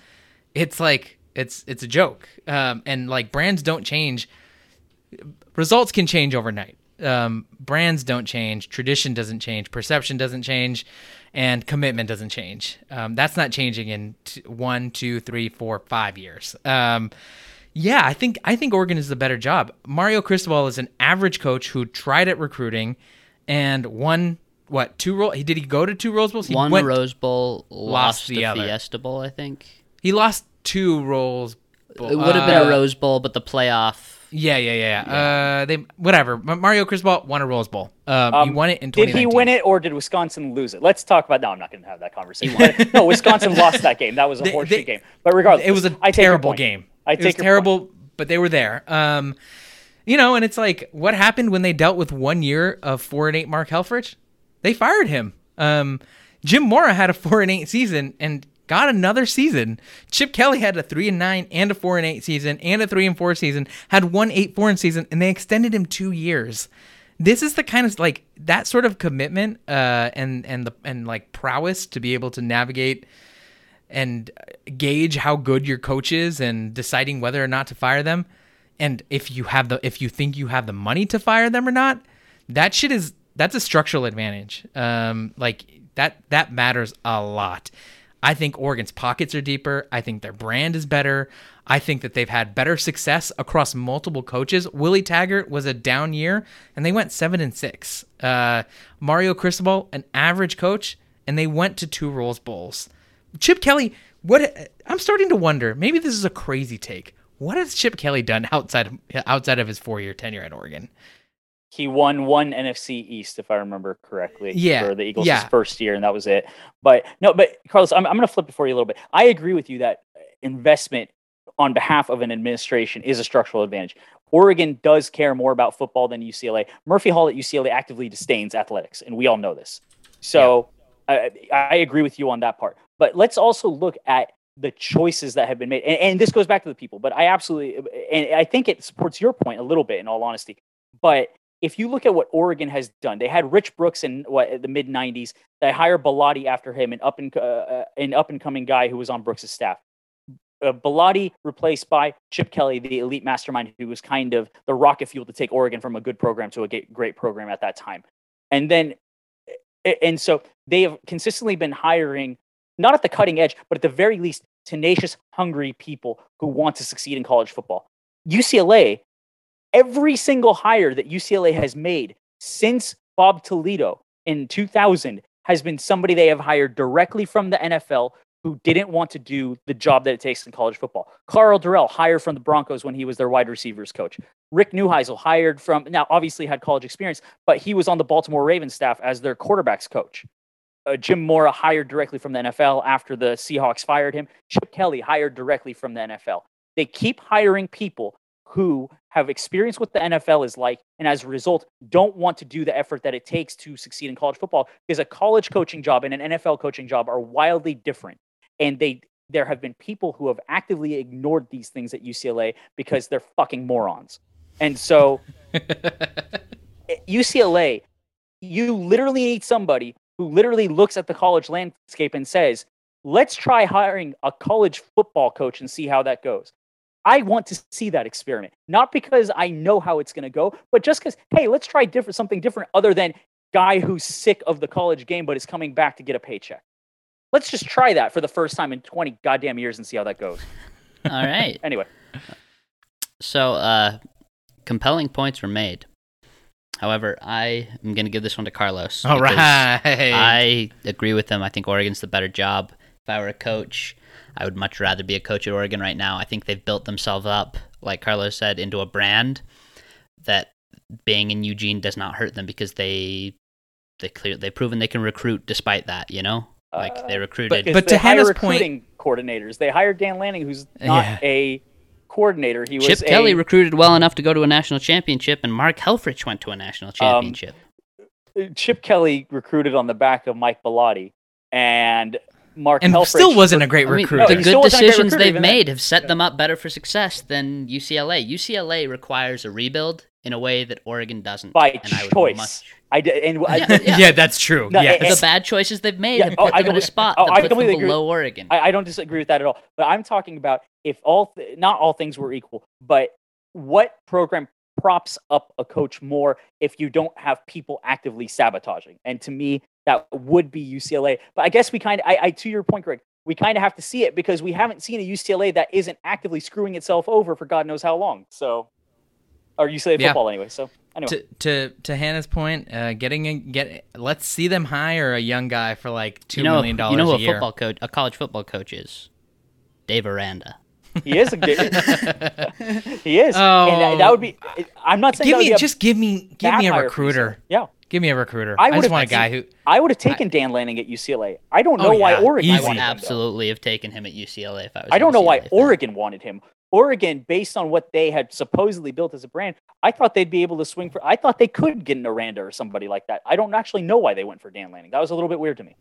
it's like it's it's a joke. Um, and like brands don't change. Results can change overnight. Um, brands don't change. Tradition doesn't change. Perception doesn't change, and commitment doesn't change. Um, that's not changing in t- one, two, three, four, five years. Um, yeah, I think I think Oregon is the better job. Mario Cristobal is an average coach who tried at recruiting and won what two role? Did he go to two Rose Bowls? He went- Rose Bowl, lost, the the. Fiesta Bowl, I think. He lost two Rose. Bowl. It would have been Uh, a Rose Bowl, but the playoff. Yeah, yeah, yeah. yeah. Uh, they whatever. Ma- Mario Cristobal won a Rose Bowl. Um, he Um, won it in Did he win it or did Wisconsin lose it? Let's talk about. No, I'm not going to have that conversation. no, Wisconsin <laughs> lost that game. That was a They- horseshit they- game. But regardless, It was a I terrible game. I it take was your terrible, but they were there. Um, you know, and it's like what happened when they dealt with one year of four and eight Mark Helfrich? They fired him. Um, Jim Mora had a four and eight season and got another season. Chip Kelly had a three and nine and a four and eight season and a three and four season. Had one eight four and season, and they extended him two years. This is the kind of like that sort of commitment uh, and and the and like prowess to be able to navigate and gauge how good your coach is and deciding whether or not to fire them and if you have the if you think you have the money to fire them or not that shit is that's a structural advantage um like that that matters a lot i think oregon's pockets are deeper i think their brand is better i think that they've had better success across multiple coaches willie taggart was a down year and they went seven and six uh mario cristobal an average coach and they went to two rose bowls Chip Kelly, what I'm starting to wonder. Maybe this is a crazy take. What has Chip Kelly done outside of, outside of his four year tenure at Oregon? He won one NFC East, if I remember correctly, Yeah, for the Eagles' yeah. first year, and that was it. But no, but Carlos, I'm, I'm going to flip it for you a little bit. I agree with you that uh, investment on behalf of an administration is a structural advantage. Oregon does care more about football than UCLA. Murphy Hall at UCLA actively disdains athletics, and we all know this. So I, I agree with you on that part. But let's also look at the choices that have been made. And, and this goes back to the people, but I absolutely, and I think it supports your point a little bit in all honesty. But if you look at what Oregon has done, they had Rich Brooks in what the mid '90s. They hired Bellotti after him, an up and uh, uh, an up and coming guy who was on Brooks' staff. Uh, replaced by Chip Kelly, the elite mastermind, who was kind of the rocket fuel to take Oregon from a good program to a great program at that time. And then, and so they have consistently been hiring, not at the cutting edge, but at the very least, tenacious, hungry people who want to succeed in college football. UCLA every single hire that UCLA has made since Bob Toledo in 2000 has been somebody they have hired directly from the NFL who didn't want to do the job that it takes in college football. Karl Dorrell hired from the Broncos when he was their wide receivers coach. Rick Neuheisel hired from now obviously had college experience, but he was on the Baltimore Ravens staff as their quarterbacks coach. Uh, Jim Mora hired directly from the NFL after the Seahawks fired him. Chip Kelly hired directly from the NFL. They keep hiring people who have experienced what the NFL is like, and as a result, don't want to do the effort that it takes to succeed in college football. Because a college coaching job and an NFL coaching job are wildly different, and they there have been people who have actively ignored these things at UCLA because they're fucking morons. And so, <laughs> UCLA, you literally need somebody who literally looks at the college landscape and says, "Let's try hiring a college football coach and see how that goes." I want to see that experiment, not because I know how it's going to go, but just because, hey, let's try different something different other than guy who's sick of the college game but is coming back to get a paycheck. Let's just try that for the first time in 20 goddamn years and see how that goes. All right. <laughs> Anyway, So, uh, compelling points were made. However, I am going to give this one to Carlos. All right. I agree with him. I think Oregon's the better job. If I were a coach, I would much rather be a coach at Oregon right now. I think they've built themselves up, like Carlos said, into a brand that being in Eugene does not hurt them because they they clear they've proven they can recruit despite that. You know, like they Uh, recruited. Because But they to hire Hanna's point- recruiting coordinators. They hired Dan Lanning, who's not Yeah. a coordinator. He Chip was Kelly a, recruited well enough to go to a national championship, and Mark Helfrich went to a national championship. Chip Kelly recruited on the back of Mike Bellotti, and Mark and Helfrich still wasn't a great I mean, recruiter. the good still wasn't a great decisions they've even then. made have set them up better for success than UCLA. UCLA requires a rebuild in a way that Oregon doesn't. by and I choice. much- I did, and I, Yeah, yeah. yeah. that's true. No, yes. the bad choices they've made Yeah, have oh, put I them in a spot oh, that I puts them completely agree. below Oregon. I, I don't disagree with that at all. But I'm talking about if all, th- not all things were equal, but what program props up a coach more if you don't have people actively sabotaging? And to me, that would be UCLA. But I guess we kind of, I, I, to your point, Greg, we kind of have to see it because we haven't seen a UCLA that isn't actively screwing itself over for God knows how long. So, or UCLA Yeah. football anyway. So anyway, to to to Hanna's point, uh, getting a, get let's see them hire a young guy for like two you know, million dollars you know who a a year. football coach, a college football coach is? Dave Aranda. he is a good, <laughs> he is, and that, that would be. <laughs> I'm not saying give that would me be a just give me give me a recruiter. UCLA. Yeah. Give me a recruiter. I I, just would've- want a guy who. I would have taken Dan Lanning at UCLA. I don't Oh, know why yeah, Oregon easy. I would wanted him, absolutely have taken him at UCLA if I was. I don't know why fan. Oregon wanted him. Oregon, based on what they had supposedly built as a brand, I thought they'd be able to swing for. I thought they could get an Aranda or somebody like that. I don't actually know why they went for Dan Lanning. That was a little bit weird to me.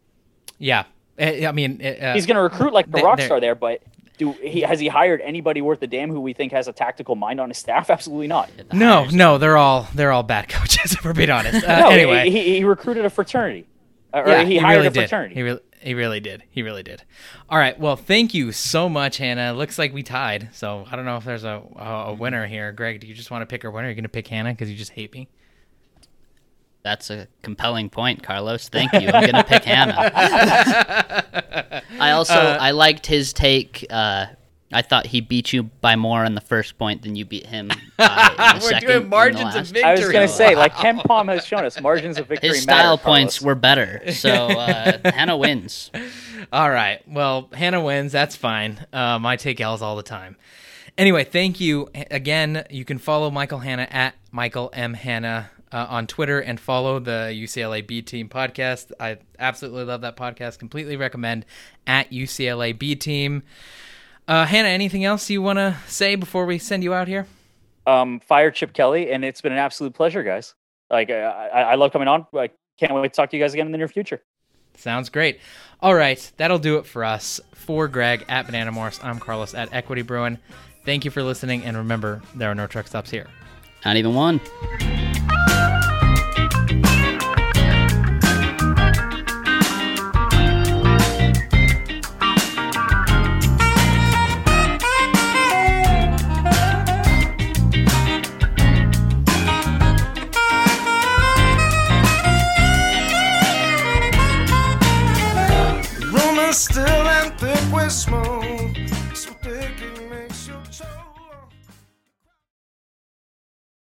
Yeah, Uh, I mean, uh, He's going to recruit like the rock they're- star there, but do he has he hired anybody worth a damn who we think has a tactical mind on his staff? <laughs> Absolutely not. No, no, they're all they're all bad <laughs> coaches. If we're being honest. <laughs> Uh, no, anyway, he, he recruited a fraternity, Uh, or yeah, he, hired really a did. fraternity. He really, he really did. He really did. All right. Well, thank you so much, Hanna. Looks like we tied. So I don't know if there's a a, a winner here. Greg, do you just want to pick a winner? Are You're gonna pick Hanna because you just hate me. That's a compelling point, Carlos. Thank you. I'm gonna pick Hanna. <laughs> I also Uh, I liked his take. Uh, I thought he beat you by more on the first point than you beat him. <laughs> In the We're second, doing in the margins of victory. I was going to say, like KenPom has shown us, margins of victory. His matter, style points Carlos. were better, so uh, <laughs> Hanna wins. All right. Well, Hanna wins. That's fine. Um, I take L's all the time. Anyway, thank you again. You can follow Michael Hanna at Michael M Hanna uh, on Twitter and follow the UCLA B Team podcast. I absolutely love that podcast. Completely recommend at UCLA B Team. Uh, Hanna, anything else you want to say before we send you out here? um, fire Chip Kelly, and it's been an absolute pleasure, guys. Like, uh, I, I love coming on. I can't wait to talk to you guys again in the near future. Sounds great. All right, that'll do it for us. For Greg at Banana Morse, I'm Carlos at Equity Bruin. Thank you for listening, and remember, there are no truck stops here. Not even one.